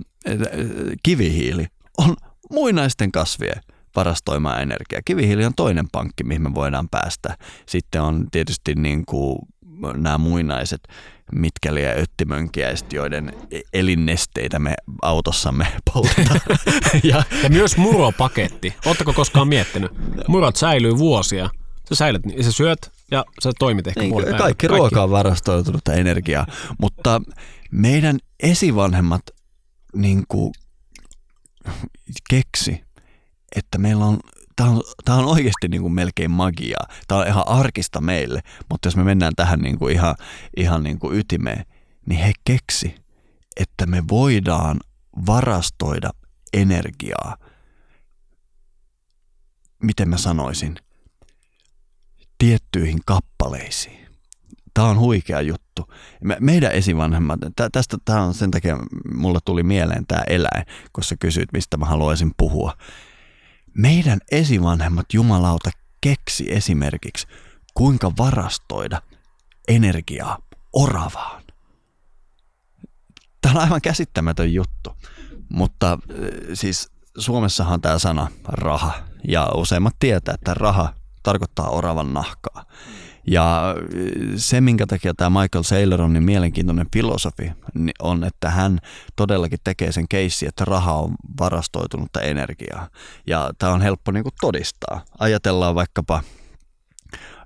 kivihiili on muinaisten kasvien varastoimaan energiaa. Kivihiili on toinen pankki, mihin me voidaan päästä. Sitten on tietysti niin kuin nämä muinaiset mitkäliä ja öttimönkiäiset, joiden e- elinnesteitä me autossamme (laughs) poltetaan. (laughs) ja, ja myös muropaketti. Oletteko koskaan miettinyt? Murot säilyy vuosia. Sä säilyt, sä syöt ja sä toimit ehkä niin, kaikki, kaikki ruoka on varastoitunutta energiaa, mutta meidän esivanhemmat niin kuin, keksi, että meillä on tämä on, tämä on oikeasti niin kuin melkein magiaa. Tämä on ihan arkista meille, mutta jos me mennään tähän niin kuin ihan, ihan niin kuin ytimeen, niin he keksi, että me voidaan varastoida energiaa. Miten mä sanoisin? Tiettyihin kappaleisiin. Tämä on huikea juttu. Meidän esivanhemmat, tästä tämä on sen takia, mulla tuli mieleen tämä eläin, kun sä kysyit, mistä mä haluaisin puhua meidän esivanhemmat jumalauta keksi esimerkiksi, kuinka varastoida energiaa oravaan. Tämä on aivan käsittämätön juttu, mutta äh, siis Suomessahan tämä sana raha, ja useimmat tietää, että raha tarkoittaa oravan nahkaa. Ja äh, se, minkä takia tämä Michael Saylor on niin mielenkiintoinen filosofi, niin on, että hän todellakin tekee sen keissi, että raha on varastoitunutta energiaa. Ja tämä on helppo niin kuin todistaa. Ajatellaan vaikkapa,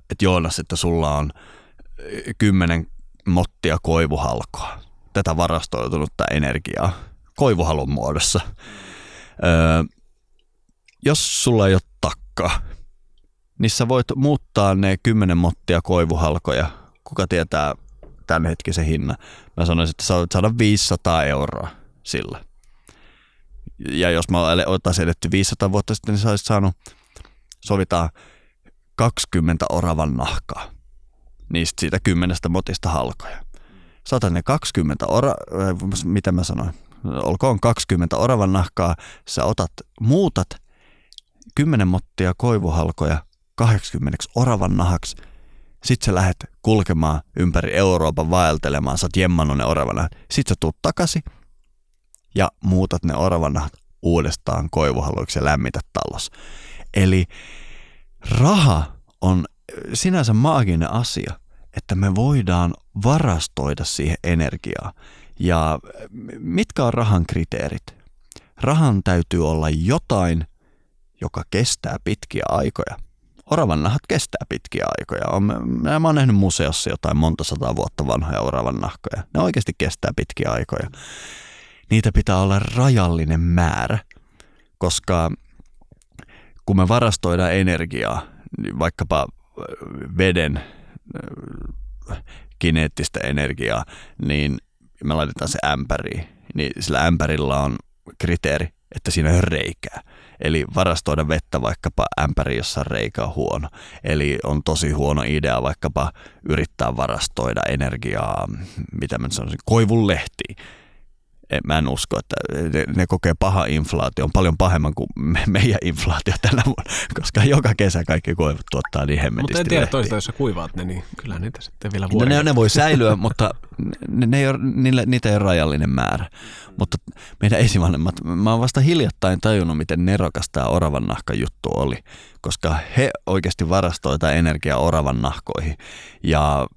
että Joonas, että sulla on äh, kymmenen mottia koivuhalkoa, tätä varastoitunutta energiaa koivuhalun muodossa. Öö, jos sulla ei ole takkaa, niin sä voit muuttaa ne 10 mottia koivuhalkoja. Kuka tietää tämän hetkisen hinnan? Mä sanoisin, että sä voit saada 500 euroa sillä. Ja jos mä oltaisin edetty 500 vuotta sitten, niin sä olisit saanut, sovitaan 20 oravan nahkaa niistä siitä kymmenestä motista halkoja. Saatan ne 20 ora, äh, mitä mä sanoin, olkoon 20 oravan nahkaa, sä otat, muutat 10 mottia koivuhalkoja 80 oravan nahaksi. Sitten sä lähdet kulkemaan ympäri Euroopan vaeltelemaan, sä oot ne oravan Sitten sä tuut takaisin ja muutat ne oravan nahat uudestaan koivuhaluiksi ja lämmität tallos. Eli raha on sinänsä maaginen asia, että me voidaan varastoida siihen energiaa. Ja mitkä on rahan kriteerit? Rahan täytyy olla jotain, joka kestää pitkiä aikoja oravan nahat kestää pitkiä aikoja. Mä oon nähnyt museossa jotain monta sataa vuotta vanhoja oravan nahkoja. Ne oikeasti kestää pitkiä aikoja. Niitä pitää olla rajallinen määrä, koska kun me varastoidaan energiaa, niin vaikkapa veden kineettistä energiaa, niin me laitetaan se ämpäriin. Niin sillä ämpärillä on kriteeri, että siinä on reikää. Eli varastoida vettä vaikkapa ämpäri, jossa reikä on huono. Eli on tosi huono idea vaikkapa yrittää varastoida energiaa, mitä mä sanoisin, koivun lehtiin mä en usko, että ne, ne kokee paha inflaatio, on paljon pahemman kuin me, meidän inflaatio tänä vuonna, koska joka kesä kaikki koivut tuottaa niin hemmetisti Mutta en tiedä toista, jos sä kuivaat ne, niin kyllä niitä sitten vielä vuoden. No ne, ne voi säilyä, mutta ne, ne ei ole, niille, niitä ei ole rajallinen määrä. Mutta meidän esivanhemmat, mä oon vasta hiljattain tajunnut, miten nerokas tämä oravan nahka juttu oli, koska he oikeasti varastoivat energiaa oravan nahkoihin. Ja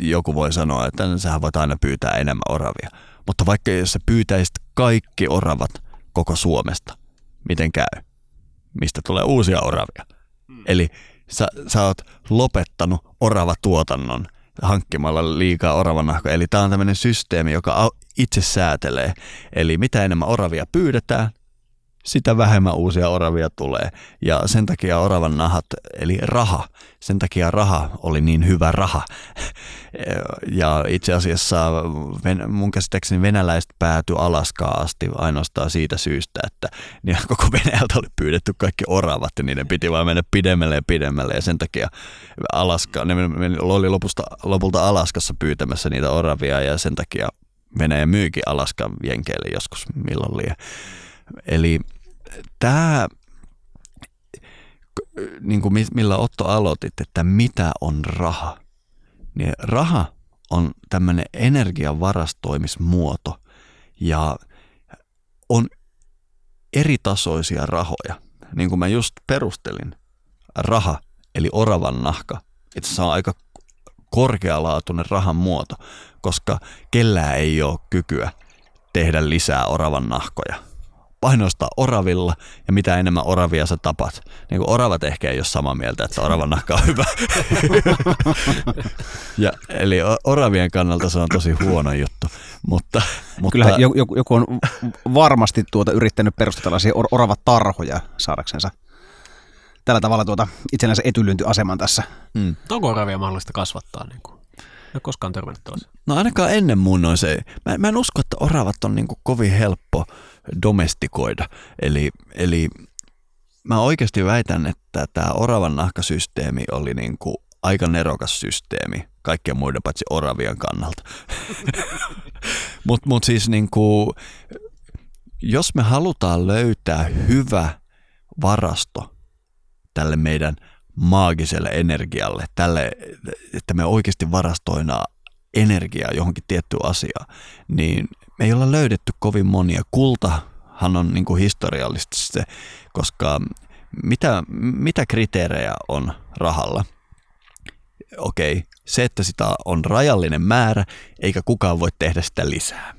joku voi sanoa, että sähän voit aina pyytää enemmän oravia mutta vaikka jos sä pyytäisit kaikki oravat koko Suomesta, miten käy? Mistä tulee uusia oravia? Hmm. Eli sä, sä oot lopettanut oravatuotannon hankkimalla liikaa oravanahkoja. Eli tämä on tämmöinen systeemi, joka itse säätelee. Eli mitä enemmän oravia pyydetään, sitä vähemmän uusia oravia tulee. Ja sen takia oravan nahat, eli raha, sen takia raha oli niin hyvä raha. (laughs) Ja itse asiassa mun käsittääkseni venäläiset päätyi Alaskaan asti ainoastaan siitä syystä, että koko Venäjältä oli pyydetty kaikki oravat ja niiden piti vaan mennä pidemmälle ja pidemmälle. Ja sen takia Alaska, ne oli lopusta, lopulta Alaskassa pyytämässä niitä oravia ja sen takia Venäjä myykin Alaskan jenkeille joskus milloin liian. Eli tämä, niin kuin millä Otto aloitit, että mitä on raha, niin raha on tämmöinen energian varastoimismuoto ja on eri tasoisia rahoja. Niin kuin mä just perustelin, raha eli oravan nahka, että se on aika korkealaatuinen rahan muoto, koska kellään ei ole kykyä tehdä lisää oravan nahkoja. Painostaa oravilla ja mitä enemmän oravia sä tapat. Niin kuin oravat ehkä ei ole samaa mieltä, että oravan nahka on hyvä. ja, eli oravien kannalta se on tosi huono juttu. Mutta, mutta... Kyllähän joku, joku on varmasti tuota yrittänyt perustaa tällaisia or- oravat tarhoja saadaksensa tällä tavalla tuota itsenäisen etylyntiaseman tässä. Mm. Onko oravia mahdollista kasvattaa? Niin kuin? En koskaan törmännyt tuossa. No ainakaan ennen mun on se. Mä, mä en usko, että oravat on niin kuin kovin helppo domestikoida. Eli, eli mä oikeasti väitän, että tämä oravan nahkasysteemi oli niin kuin aika nerokas systeemi kaikkien muiden paitsi oravien kannalta. (laughs) Mutta mut siis niin kuin, jos me halutaan löytää hyvä varasto tälle meidän maagiselle energialle, tälle, että me oikeasti varastoina energiaa johonkin tiettyyn asiaan, niin me ei olla löydetty kovin monia. Kultahan on niin kuin historiallisesti se, koska mitä, mitä kriteerejä on rahalla? Okei, se, että sitä on rajallinen määrä, eikä kukaan voi tehdä sitä lisää.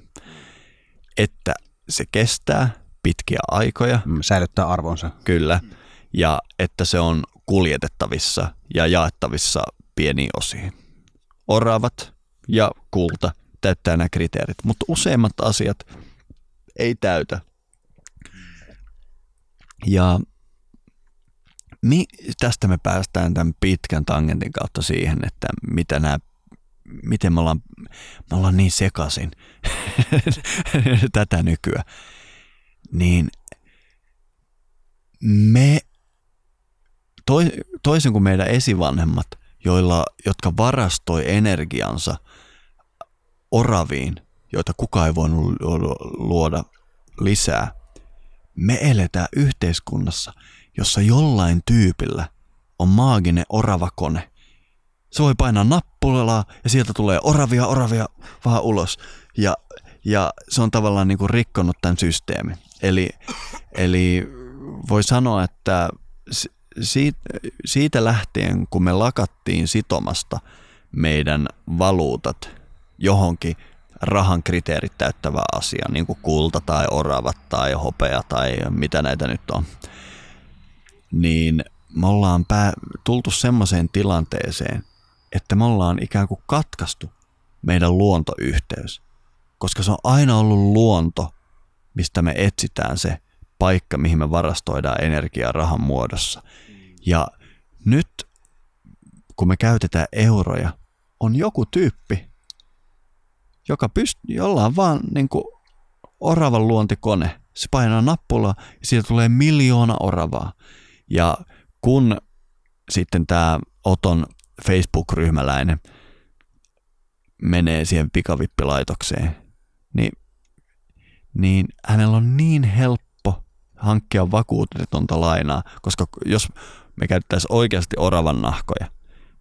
Että se kestää pitkiä aikoja. Mm, säilyttää arvonsa. Kyllä ja että se on kuljetettavissa ja jaettavissa pieniin osiin. Oravat ja kulta täyttää nämä kriteerit, mutta useimmat asiat ei täytä. Ja mi, tästä me päästään tämän pitkän tangentin kautta siihen, että mitä nämä, miten me ollaan, me ollaan niin sekaisin (laughs) tätä nykyään. Niin me toisin kuin meidän esivanhemmat, joilla, jotka varastoi energiansa oraviin, joita kukaan ei voinut luoda lisää, me eletään yhteiskunnassa, jossa jollain tyypillä on maaginen oravakone. Se voi painaa nappulaa ja sieltä tulee oravia, oravia vaan ulos. Ja, ja se on tavallaan niin kuin rikkonut tämän systeemin. Eli, eli voi sanoa, että siitä, siitä lähtien, kun me lakattiin sitomasta meidän valuutat johonkin rahan kriteerit täyttävää asiaa, niin kuin kulta tai oravat tai hopea tai mitä näitä nyt on, niin me ollaan pää, tultu semmoiseen tilanteeseen, että me ollaan ikään kuin katkaistu meidän luontoyhteys, koska se on aina ollut luonto, mistä me etsitään se paikka, mihin me varastoidaan energiaa rahan muodossa. Ja nyt, kun me käytetään euroja, on joku tyyppi, joka pyst- jolla on vaan niin kuin oravan luontikone. Se painaa nappulaa ja siitä tulee miljoona oravaa. Ja kun sitten tämä Oton Facebook-ryhmäläinen menee siihen pikavippilaitokseen, niin, niin hänellä on niin helppo hankkia vakuutetonta lainaa, koska jos me käyttäisiin oikeasti oravan nahkoja,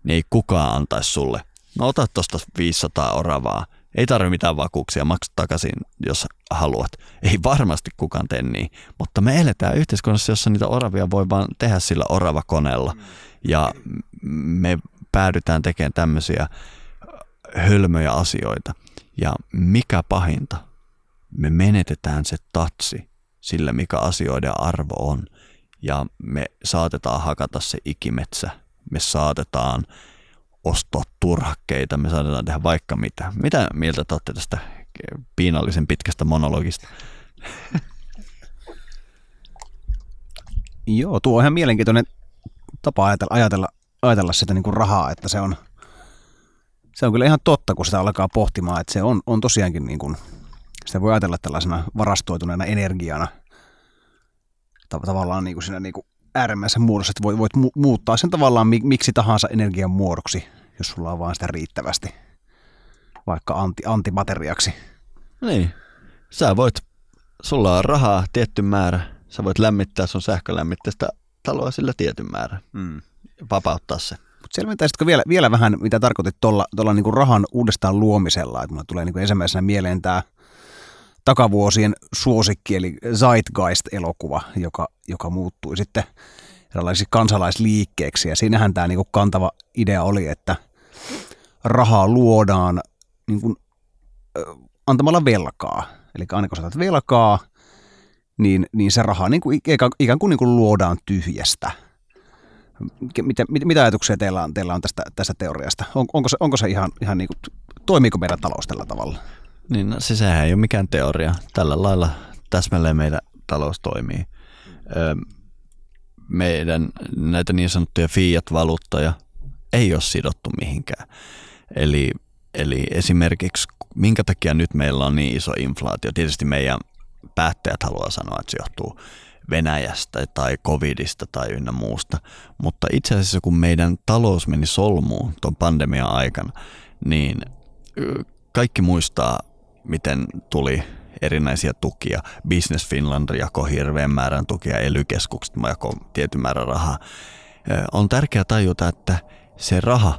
niin ei kukaan antaisi sulle. No ota tuosta 500 oravaa, ei tarvitse mitään vakuuksia, maksa takaisin, jos haluat. Ei varmasti kukaan tee niin, mutta me eletään yhteiskunnassa, jossa niitä oravia voi vaan tehdä sillä oravakoneella. Ja me päädytään tekemään tämmöisiä hölmöjä asioita. Ja mikä pahinta, me menetetään se tatsi sillä, mikä asioiden arvo on ja me saatetaan hakata se ikimetsä, me saatetaan ostaa turhakkeita, me saatetaan tehdä vaikka mitä. Mitä mieltä te olette tästä piinallisen pitkästä monologista? (laughs) Joo, tuo on ihan mielenkiintoinen tapa ajatella, ajatella, ajatella sitä niin kuin rahaa, että se on, se on kyllä ihan totta, kun sitä alkaa pohtimaan, että se on, on tosiaankin niin kuin, sitä voi ajatella tällaisena varastoituneena energiana – tavallaan niin kuin siinä niin kuin äärimmäisessä muodossa, että voit, voit mu- muuttaa sen tavallaan miksi tahansa energian muodoksi, jos sulla on vaan sitä riittävästi, vaikka anti, antimateriaksi. Niin. Sä voit, sulla on rahaa tietty määrä, sä voit lämmittää sun sähkölämmitteistä taloa sillä tietyn määrän. Mm. Vapauttaa se. Mutta selventäisitkö vielä, vielä vähän, mitä tarkoitit tuolla niinku rahan uudestaan luomisella? Että mulle tulee niinku ensimmäisenä mieleen tämä takavuosien suosikki, eli Zeitgeist-elokuva, joka, joka muuttui sitten erilaisiksi kansalaisliikkeeksi. Ja siinähän tämä niinku kantava idea oli, että rahaa luodaan niinku, antamalla velkaa. Eli aina kun saatat velkaa, niin, niin se raha niin kuin, ikään kuin, niin kuin luodaan tyhjästä. Mitä, mit, mitä ajatuksia teillä on, teillä on tästä, tästä teoriasta? On, onko se, onko se ihan, ihan niin kuin, toimiiko meidän talous tällä tavalla? Niin, no, se sehän ei ole mikään teoria. Tällä lailla täsmälleen meidän talous toimii. Öö, meidän näitä niin sanottuja fiat-valuuttoja ei ole sidottu mihinkään. Eli, eli esimerkiksi minkä takia nyt meillä on niin iso inflaatio? Tietysti meidän päättäjät haluaa sanoa, että se johtuu Venäjästä tai covidista tai ynnä muusta. Mutta itse asiassa kun meidän talous meni solmuun tuon pandemian aikana, niin kaikki muistaa, miten tuli erinäisiä tukia. Business Finland jako hirveän määrän tukia, ely jako tietyn määrän rahaa. On tärkeää tajuta, että se raha,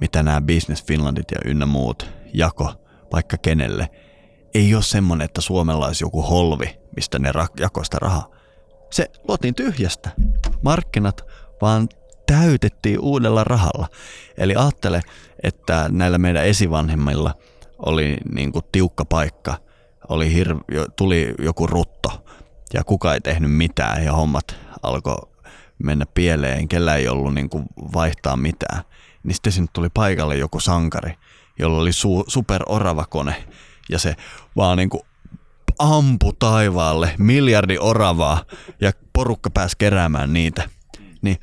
mitä nämä Business Finlandit ja ynnä muut jako vaikka kenelle, ei ole semmoinen, että Suomella olisi joku holvi, mistä ne jakoi sitä rahaa. Se luotiin tyhjästä. Markkinat vaan täytettiin uudella rahalla. Eli ajattele, että näillä meidän esivanhemmilla oli niin kuin tiukka paikka, oli hirv- tuli joku rutto ja kuka ei tehnyt mitään ja hommat alkoi mennä pieleen, kellä ei ollut niin kuin vaihtaa mitään. Niin sitten sinne tuli paikalle joku sankari, jolla oli su- superoravakone ja se vaan niin kuin ampu taivaalle miljardi oravaa ja porukka pääsi keräämään niitä. Niin,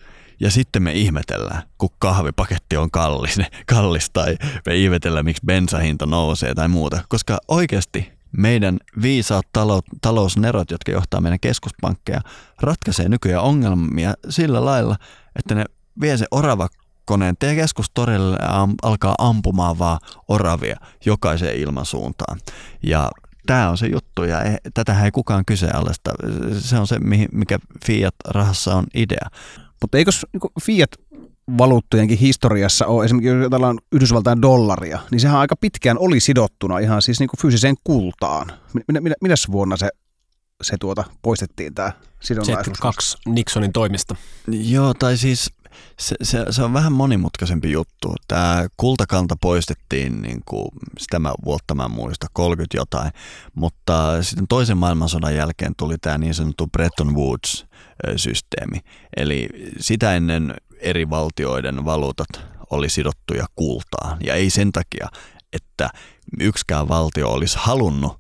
sitten me ihmetellään, kun kahvipaketti on kallis, kallis tai me ihmetellään, miksi bensahinta nousee tai muuta. Koska oikeasti meidän viisaat talou- talousnerot, jotka johtaa meidän keskuspankkeja, ratkaisee nykyään ongelmia sillä lailla, että ne vie se orava koneen keskustorille ja alkaa ampumaan vaan oravia jokaiseen ilmansuuntaan. Ja tämä on se juttu ja ei, tätähän ei kukaan kyseenalaista. Se on se, mikä Fiat-rahassa on idea. Mutta eikö niin Fiat valuuttojenkin historiassa ole, esimerkiksi jos ajatellaan Yhdysvaltain dollaria, niin sehän aika pitkään oli sidottuna ihan siis niin kuin fyysiseen kultaan. Minä, minä, minä vuonna se, se tuota poistettiin tämä sidonnaisuus? 72 Nixonin toimista. Joo, tai siis se, se, se on vähän monimutkaisempi juttu. Tämä kultakanta poistettiin, niin kuin, sitä mä vuotta mä muista, 30 jotain, mutta sitten toisen maailmansodan jälkeen tuli tämä niin sanottu Bretton Woods-systeemi. Eli sitä ennen eri valtioiden valuutat oli sidottuja kultaan, ja ei sen takia, että yksikään valtio olisi halunnut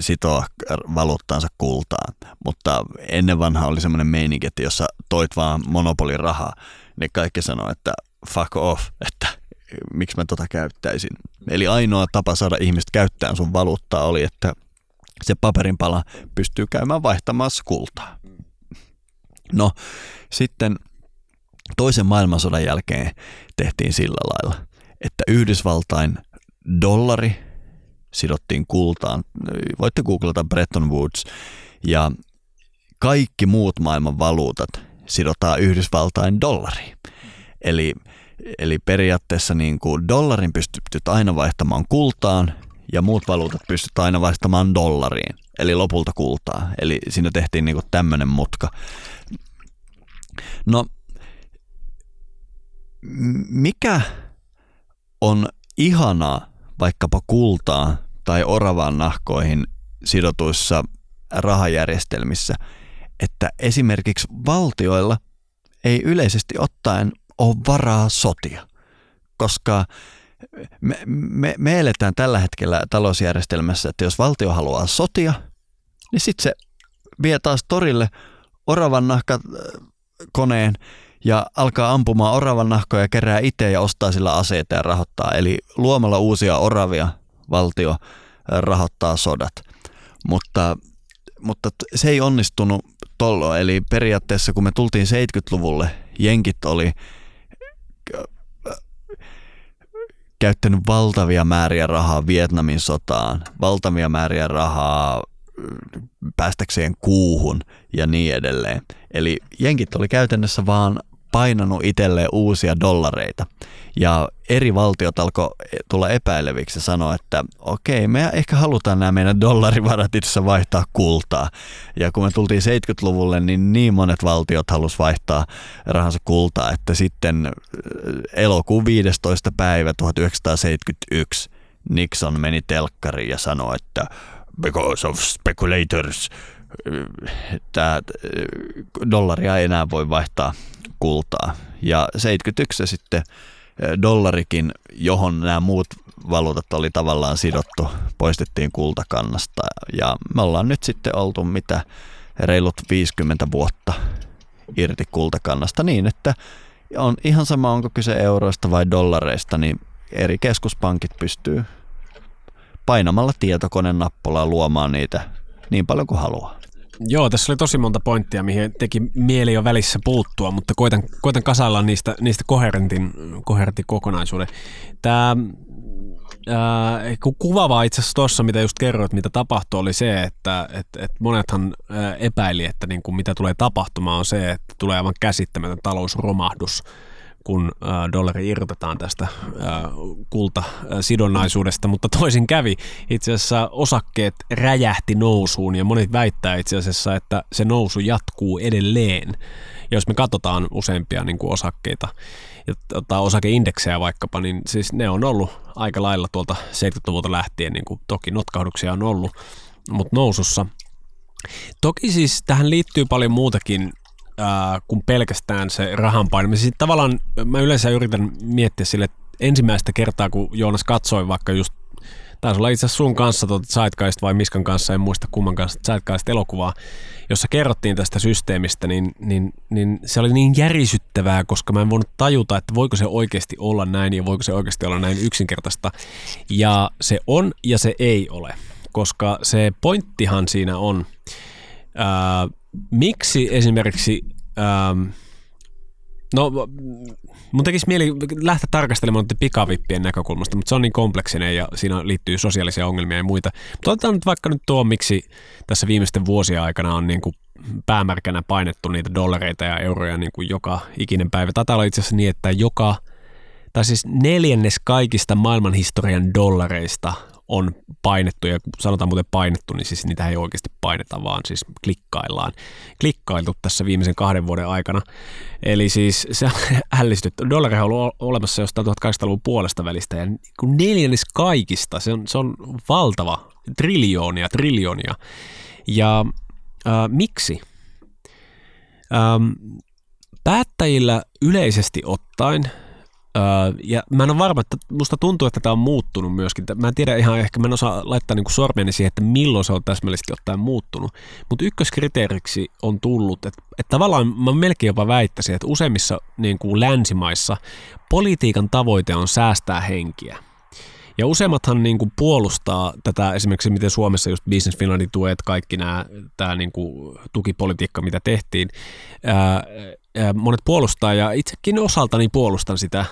sitoa valuuttaansa kultaan. Mutta ennen vanha oli semmoinen meininki, että jos sä toit vaan monopolirahaa, niin kaikki sanoo, että fuck off, että miksi mä tota käyttäisin. Eli ainoa tapa saada ihmiset käyttämään sun valuuttaa oli, että se paperinpala pystyy käymään vaihtamassa kultaa. No sitten toisen maailmansodan jälkeen tehtiin sillä lailla, että Yhdysvaltain dollari sidottiin kultaan. Voitte googlata Bretton Woods ja kaikki muut maailman valuutat sidotaan Yhdysvaltain dollariin. Eli, eli periaatteessa niin kuin dollarin pystyt aina vaihtamaan kultaan ja muut valuutat pystyt aina vaihtamaan dollariin, eli lopulta kultaa. Eli siinä tehtiin niin tämmöinen mutka. No, mikä on ihanaa vaikkapa kultaa tai oravan nahkoihin sidotuissa rahajärjestelmissä, että esimerkiksi valtioilla ei yleisesti ottaen ole varaa sotia, koska me, me, me eletään tällä hetkellä talousjärjestelmässä, että jos valtio haluaa sotia, niin sitten se vie taas torille oravan nahka koneen ja alkaa ampumaan oravan nahkoja, kerää itse ja ostaa sillä aseita ja rahoittaa. Eli luomalla uusia oravia valtio rahoittaa sodat. Mutta, mutta se ei onnistunut tollo. Eli periaatteessa kun me tultiin 70-luvulle, jenkit oli käyttänyt valtavia määriä rahaa Vietnamin sotaan, valtavia määriä rahaa päästäkseen kuuhun ja niin edelleen. Eli jenkit oli käytännössä vaan painanut itselleen uusia dollareita. Ja eri valtiot alkoi tulla epäileviksi ja sanoa, että okei, me ehkä halutaan nämä meidän dollarivarat itse vaihtaa kultaa. Ja kun me tultiin 70-luvulle, niin niin monet valtiot halus vaihtaa rahansa kultaa, että sitten äh, elokuun 15. päivä 1971 Nixon meni telkkariin ja sanoi, että because of speculators, tämä äh, dollaria ei enää voi vaihtaa kultaa. Ja 71 sitten äh, dollarikin, johon nämä muut valuutat oli tavallaan sidottu, poistettiin kultakannasta. Ja me ollaan nyt sitten oltu mitä reilut 50 vuotta irti kultakannasta niin, että on ihan sama, onko kyse euroista vai dollareista, niin eri keskuspankit pystyy painamalla tietokoneen nappulaa luomaan niitä niin paljon kuin haluaa. Joo, tässä oli tosi monta pointtia, mihin teki mieli jo välissä puuttua, mutta koitan, koitan kasailla niistä, niistä koherentin, koherentin kokonaisuuden. Tämä Äh, kuvaavaa itse asiassa tuossa, mitä just kerroit, mitä tapahtui, oli se, että et, et monethan epäili, että niin kuin mitä tulee tapahtumaan on se, että tulee aivan käsittämätön talousromahdus kun dollari irrotetaan tästä kultasidonnaisuudesta, mutta toisin kävi. Itse asiassa osakkeet räjähti nousuun ja monet väittää itse asiassa, että se nousu jatkuu edelleen. Jos me katsotaan useampia niin kuin osakkeita ja ottaa osakeindeksejä vaikkapa, niin siis ne on ollut aika lailla tuolta 70-luvulta lähtien, niin kuin toki notkahduksia on ollut, mutta nousussa. Toki siis tähän liittyy paljon muutakin äh, kuin pelkästään se rahan painaminen. Siis tavallaan mä yleensä yritän miettiä sille, että ensimmäistä kertaa, kun Joonas katsoi vaikka just taisi olla itse asiassa sun kanssa tuota vai Miskan kanssa, en muista kumman kanssa Zeitgeist-elokuvaa, jossa kerrottiin tästä systeemistä, niin, niin, niin se oli niin järisyttävää, koska mä en voinut tajuta, että voiko se oikeasti olla näin ja voiko se oikeasti olla näin yksinkertaista. Ja se on ja se ei ole, koska se pointtihan siinä on, ää, miksi esimerkiksi, ähm, no mun tekisi mieli lähteä tarkastelemaan pikavippien näkökulmasta, mutta se on niin kompleksinen ja siinä liittyy sosiaalisia ongelmia ja muita. Mutta otetaan nyt vaikka nyt tuo, miksi tässä viimeisten vuosien aikana on niin kuin päämärkänä painettu niitä dollareita ja euroja niin kuin joka ikinen päivä. Taitaa olla itse asiassa niin, että joka, tai siis neljännes kaikista maailmanhistorian dollareista on painettu, ja sanotaan muuten painettu, niin siis niitä ei oikeasti paineta, vaan siis klikkaillaan. Klikkailtu tässä viimeisen kahden vuoden aikana. Eli siis se on (laughs) ällistytty. Dollari on ollut olemassa jostain 1800-luvun puolesta välistä, ja neljännes kaikista, se on, se on valtava, triljoonia, triljoonia. Ja äh, miksi? Ähm, päättäjillä yleisesti ottaen – ja mä en ole varma, että musta tuntuu, että tämä on muuttunut myöskin. Mä en tiedä ihan, ehkä mä en osaa laittaa niinku sormieni siihen, että milloin se on täsmällisesti ottaen muuttunut. Mutta ykköskriteeriksi on tullut, että, että tavallaan mä melkein jopa väittäisin, että useimmissa niin kuin länsimaissa politiikan tavoite on säästää henkiä. Ja useimmathan niin kuin puolustaa tätä esimerkiksi, miten Suomessa just Business Finlandin tuet, kaikki nämä tämä niin kuin tukipolitiikka, mitä tehtiin. Ää, monet puolustaa ja itsekin osaltani puolustan sitä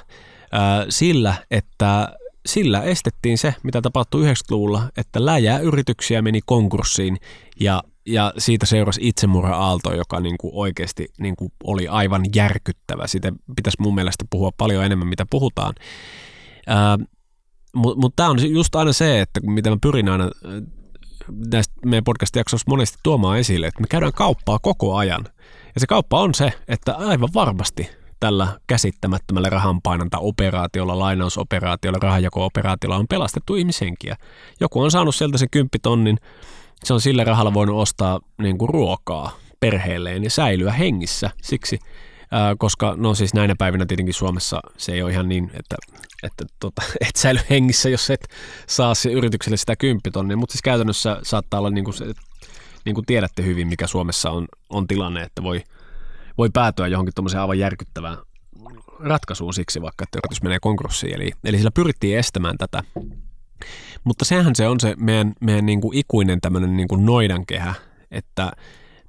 ää, sillä, että sillä estettiin se, mitä tapahtui 90-luvulla, että läjää yrityksiä meni konkurssiin ja, ja siitä seurasi itsemurha-aalto, joka niin kuin oikeasti niin kuin oli aivan järkyttävä. Siitä pitäisi mun mielestä puhua paljon enemmän, mitä puhutaan. Ää, mutta mut tämä on just aina se, että mitä mä pyrin aina äh, näistä meidän podcast-jaksoissa monesti tuomaan esille, että me käydään kauppaa koko ajan. Ja se kauppa on se, että aivan varmasti tällä käsittämättömällä rahanpainanta-operaatiolla, lainausoperaatiolla, rahanjako-operaatiolla on pelastettu ihmishenkiä. Joku on saanut sieltä sen kymppitonnin, se on sillä rahalla voinut ostaa niin kuin ruokaa perheelleen ja säilyä hengissä. Siksi koska no siis näinä päivinä tietenkin Suomessa se ei ole ihan niin, että, että tota, (laughs) et säily hengissä, jos et saa se yritykselle sitä kymppitonnia, mutta siis käytännössä saattaa olla niin kuin, se, niin kuin tiedätte hyvin, mikä Suomessa on, on tilanne, että voi, voi päätyä johonkin tuommoiseen aivan järkyttävään ratkaisuun siksi vaikka, että yritys menee konkurssiin. Eli, eli sillä pyrittiin estämään tätä. Mutta sehän se on se meidän, meidän niin kuin ikuinen tämmöinen niin kuin noidankehä, että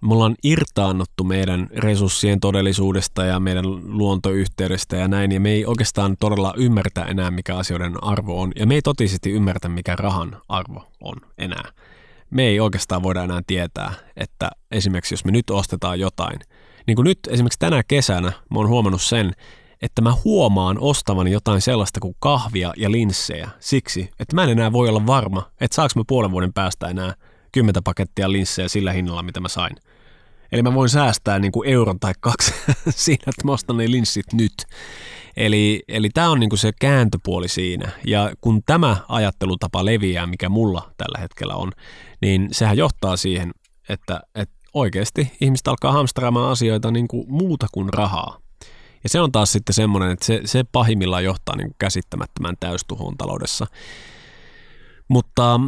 me ollaan irtaannuttu meidän resurssien todellisuudesta ja meidän luontoyhteydestä ja näin, ja me ei oikeastaan todella ymmärtä enää, mikä asioiden arvo on, ja me ei totisesti ymmärtä, mikä rahan arvo on enää. Me ei oikeastaan voida enää tietää, että esimerkiksi jos me nyt ostetaan jotain, niin kuin nyt esimerkiksi tänä kesänä mä oon huomannut sen, että mä huomaan ostavani jotain sellaista kuin kahvia ja linssejä siksi, että mä en enää voi olla varma, että saaks mä puolen vuoden päästä enää kymmentä pakettia linssejä sillä hinnalla, mitä mä sain. Eli mä voin säästää niin kuin euron tai kaksi (laughs) siinä, että mä ostan ne linssit nyt. Eli, eli tämä on niin kuin se kääntöpuoli siinä. Ja kun tämä ajattelutapa leviää, mikä mulla tällä hetkellä on, niin sehän johtaa siihen, että, että oikeasti ihmiset alkaa hamstraamaan asioita niin kuin muuta kuin rahaa. Ja se on taas sitten semmoinen, että se, se pahimmillaan johtaa niin kuin käsittämättömän täystuhoon taloudessa. Mutta,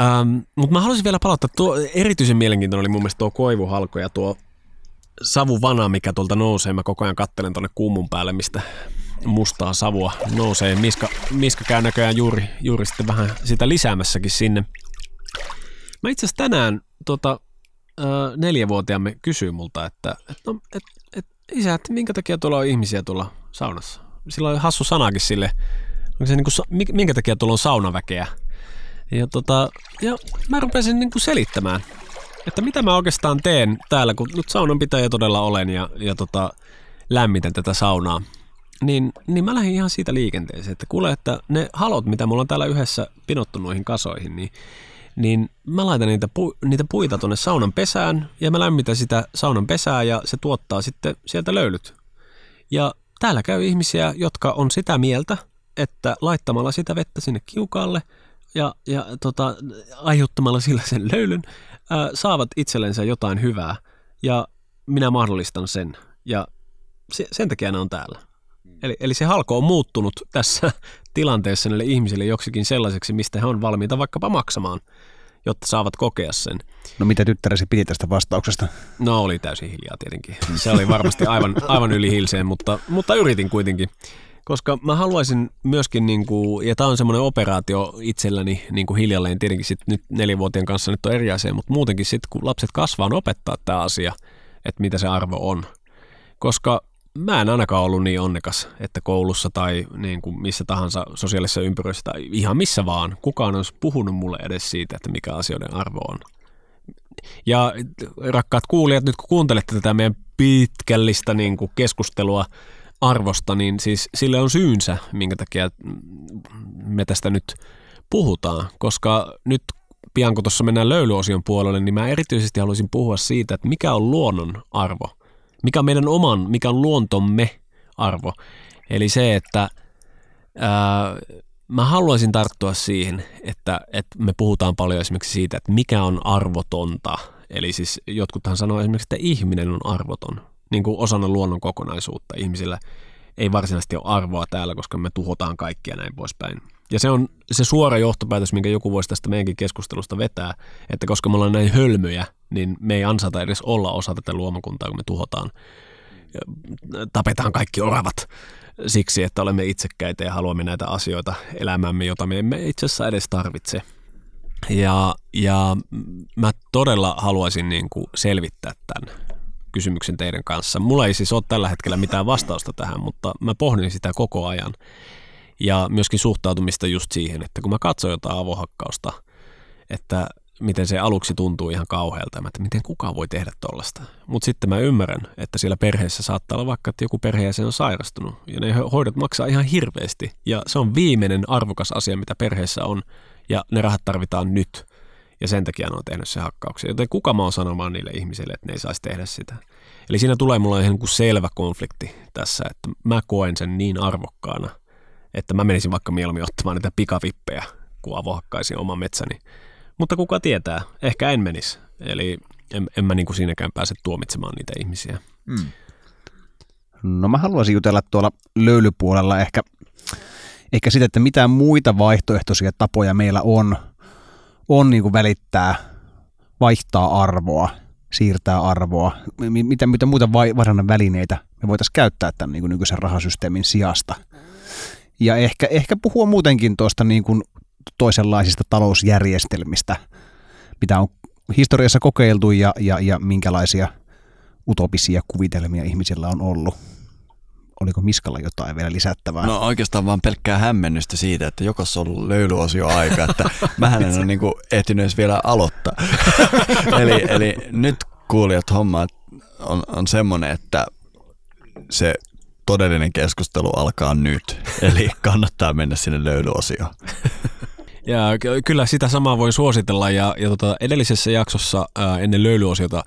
ähm, mutta mä haluaisin vielä palata, tuo erityisen mielenkiintoinen oli mun mielestä tuo koivuhalko ja tuo savuvana, mikä tuolta nousee. Mä koko ajan kattelen tuonne kummun päälle, mistä mustaa savua nousee. Miska, Miska käy näköjään juuri, juuri sitten vähän sitä lisäämässäkin sinne. Mä itse asiassa tänään tota, neljävuotiaamme kysyi multa, että, että, no, että, että isä, että minkä takia tuolla on ihmisiä tuolla saunassa? Sillä on hassu sanakin sille, onko se niin kuin, minkä takia tuolla on saunaväkeä? Ja, tota, ja mä rupesin kuin selittämään, että mitä mä oikeastaan teen täällä, kun nyt saunan pitäjä todella olen ja, ja tota, lämmitän tätä saunaa. Niin, niin mä lähdin ihan siitä liikenteeseen, että kuule, että ne halot, mitä mulla on täällä yhdessä pinottu noihin kasoihin, niin niin mä laitan niitä, pu- niitä puita tuonne saunan pesään ja mä lämmitän sitä saunan pesää ja se tuottaa sitten sieltä löylyt. Ja täällä käy ihmisiä, jotka on sitä mieltä, että laittamalla sitä vettä sinne kiukaalle ja, ja tota, aiheuttamalla sillä sen löylyn ää, saavat itsellensä jotain hyvää ja minä mahdollistan sen ja se, sen takia ne on täällä. Eli, eli se halko on muuttunut tässä (laughs) tilanteessa näille ihmisille joksikin sellaiseksi, mistä he on valmiita vaikkapa maksamaan, jotta saavat kokea sen. No mitä tyttäresi piti tästä vastauksesta? No oli täysin hiljaa tietenkin. Se oli varmasti aivan, aivan yli hilseen, mutta, mutta yritin kuitenkin. Koska mä haluaisin myöskin, niin kuin, ja tämä on semmoinen operaatio itselläni niin kuin hiljalleen, tietenkin sit nyt nelivuotien kanssa nyt on eri asia, mutta muutenkin sitten kun lapset kasvaa, opettaa tämä asia, että mitä se arvo on. Koska mä en ainakaan ollut niin onnekas, että koulussa tai niin kuin missä tahansa sosiaalisessa ympyröissä tai ihan missä vaan kukaan olisi puhunut mulle edes siitä, että mikä asioiden arvo on. Ja rakkaat kuulijat, nyt kun kuuntelette tätä meidän pitkällistä niin kuin keskustelua arvosta, niin siis sille on syynsä, minkä takia me tästä nyt puhutaan, koska nyt pian kun tuossa mennään löylyosion puolelle, niin mä erityisesti haluaisin puhua siitä, että mikä on luonnon arvo – mikä on meidän oman, mikä on luontomme arvo. Eli se, että ää, mä haluaisin tarttua siihen, että, että me puhutaan paljon esimerkiksi siitä, että mikä on arvotonta. Eli siis jotkuthan sanoo esimerkiksi, että ihminen on arvoton, niin kuin osana luonnon kokonaisuutta. Ihmisillä ei varsinaisesti ole arvoa täällä, koska me tuhotaan kaikkia näin poispäin. Ja se on se suora johtopäätös, minkä joku voisi tästä meidänkin keskustelusta vetää, että koska me ollaan näin hölmöjä, niin me ei ansata edes olla osa tätä luomakuntaa, kun me tuhotaan, tapetaan kaikki oravat siksi, että olemme itsekkäitä ja haluamme näitä asioita elämämme, jota me emme itse asiassa edes tarvitse. Ja, ja mä todella haluaisin niin kuin selvittää tämän kysymyksen teidän kanssa. Mulla ei siis ole tällä hetkellä mitään vastausta tähän, mutta mä pohdin sitä koko ajan. Ja myöskin suhtautumista just siihen, että kun mä katson jotain avohakkausta, että miten se aluksi tuntuu ihan kauhealta, että miten kukaan voi tehdä tollasta. Mutta sitten mä ymmärrän, että siellä perheessä saattaa olla vaikka, että joku perheeseen on sairastunut ja ne hoidot maksaa ihan hirveästi. Ja se on viimeinen arvokas asia, mitä perheessä on ja ne rahat tarvitaan nyt. Ja sen takia ne on tehnyt se hakkauksia. Joten kuka mä oon sanomaan niille ihmisille, että ne ei saisi tehdä sitä. Eli siinä tulee mulle ihan kuin selvä konflikti tässä, että mä koen sen niin arvokkaana, että mä menisin vaikka mieluummin ottamaan niitä pikavippejä, kun avohakkaisin oman metsäni mutta kuka tietää, ehkä en menisi. Eli en, en mä niin kuin siinäkään pääse tuomitsemaan niitä ihmisiä. Mm. No mä haluaisin jutella tuolla löylypuolella ehkä, ehkä sitä, että mitä muita vaihtoehtoisia tapoja meillä on, on niin kuin välittää, vaihtaa arvoa, siirtää arvoa, mitä, mitä muita varannan välineitä me voitaisiin käyttää tämän niin kuin nykyisen rahasysteemin sijasta. Ja ehkä, ehkä puhua muutenkin tuosta niin kuin toisenlaisista talousjärjestelmistä, mitä on historiassa kokeiltu ja, ja, ja minkälaisia utopisia kuvitelmia ihmisillä on ollut? Oliko Miskalla jotain vielä lisättävää? No oikeastaan vaan pelkkää hämmennystä siitä, että jokas on ollut löylyosio aika, että (laughs) mähän en ole niin ehtinyt edes vielä aloittaa. (laughs) eli, eli nyt kuulijat homma on, on semmoinen, että se todellinen keskustelu alkaa nyt. (laughs) Eli kannattaa mennä sinne löylyosioon. Ja kyllä sitä samaa voi suositella ja, ja tota, edellisessä jaksossa ää, ennen löylyosiota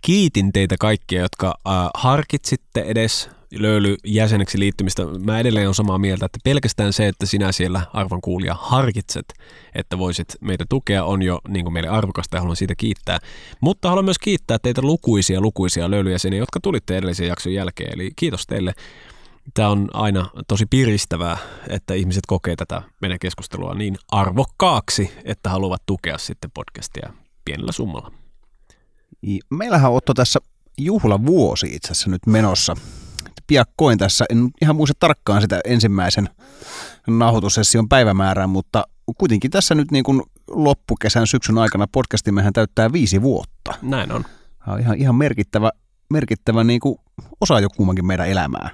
kiitin teitä kaikkia, jotka ää, harkitsitte edes löylyjäseneksi liittymistä. Mä edelleen on samaa mieltä, että pelkästään se, että sinä siellä arvon kuulija harkitset, että voisit meitä tukea, on jo niin kuin meille arvokasta ja haluan siitä kiittää. Mutta haluan myös kiittää teitä lukuisia, lukuisia löylyjäseniä, jotka tulitte edellisen jakson jälkeen. Eli kiitos teille. Tämä on aina tosi piristävää, että ihmiset kokee tätä meidän keskustelua niin arvokkaaksi, että haluavat tukea sitten podcastia pienellä summalla. Meillähän on Otto tässä juhlavuosi itse asiassa nyt menossa piakkoin tässä, en ihan muista tarkkaan sitä ensimmäisen nauhoitussession päivämäärää, mutta kuitenkin tässä nyt niin kuin loppukesän syksyn aikana podcastimmehän täyttää viisi vuotta. Näin on. on ihan, ihan merkittävä, merkittävä niin kuin osa jo kummankin meidän elämää.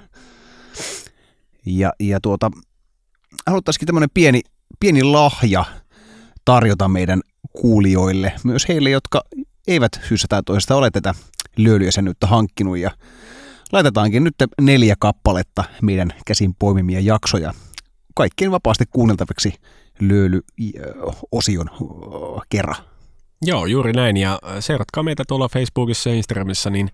Ja, ja tuota, haluttaisikin tämmöinen pieni, pieni lahja tarjota meidän kuulijoille, myös heille, jotka eivät syystä tai toisesta ole tätä löylyjäsenyyttä hankkinut ja laitetaankin nyt neljä kappaletta meidän käsin poimimia jaksoja kaikkien vapaasti kuunneltaviksi löyly-osion kerran. Joo, juuri näin. Ja seuratkaa meitä tuolla Facebookissa ja Instagramissa, niin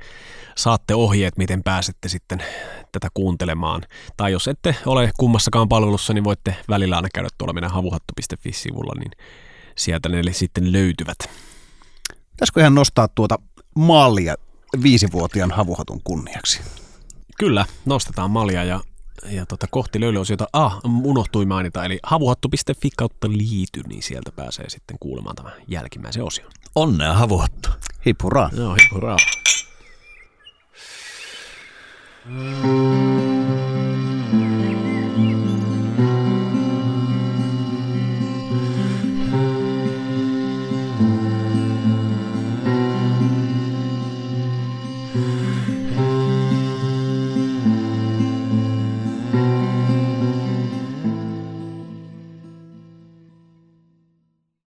saatte ohjeet, miten pääsette sitten tätä kuuntelemaan. Tai jos ette ole kummassakaan palvelussa, niin voitte välillä aina käydä tuolla meidän havuhattu.fi-sivulla, niin sieltä ne sitten löytyvät. Pitäisikö ihan nostaa tuota mallia viisivuotiaan havuhatun kunniaksi. Kyllä, nostetaan malja ja, ja tota, kohti löylyosiota. Ah, unohtui mainita, eli havuhattu.fi kautta liity, niin sieltä pääsee sitten kuulemaan tämän jälkimmäisen osion. Onnea havuhattu. Hippuraa. Joo, hippuraa. Mm.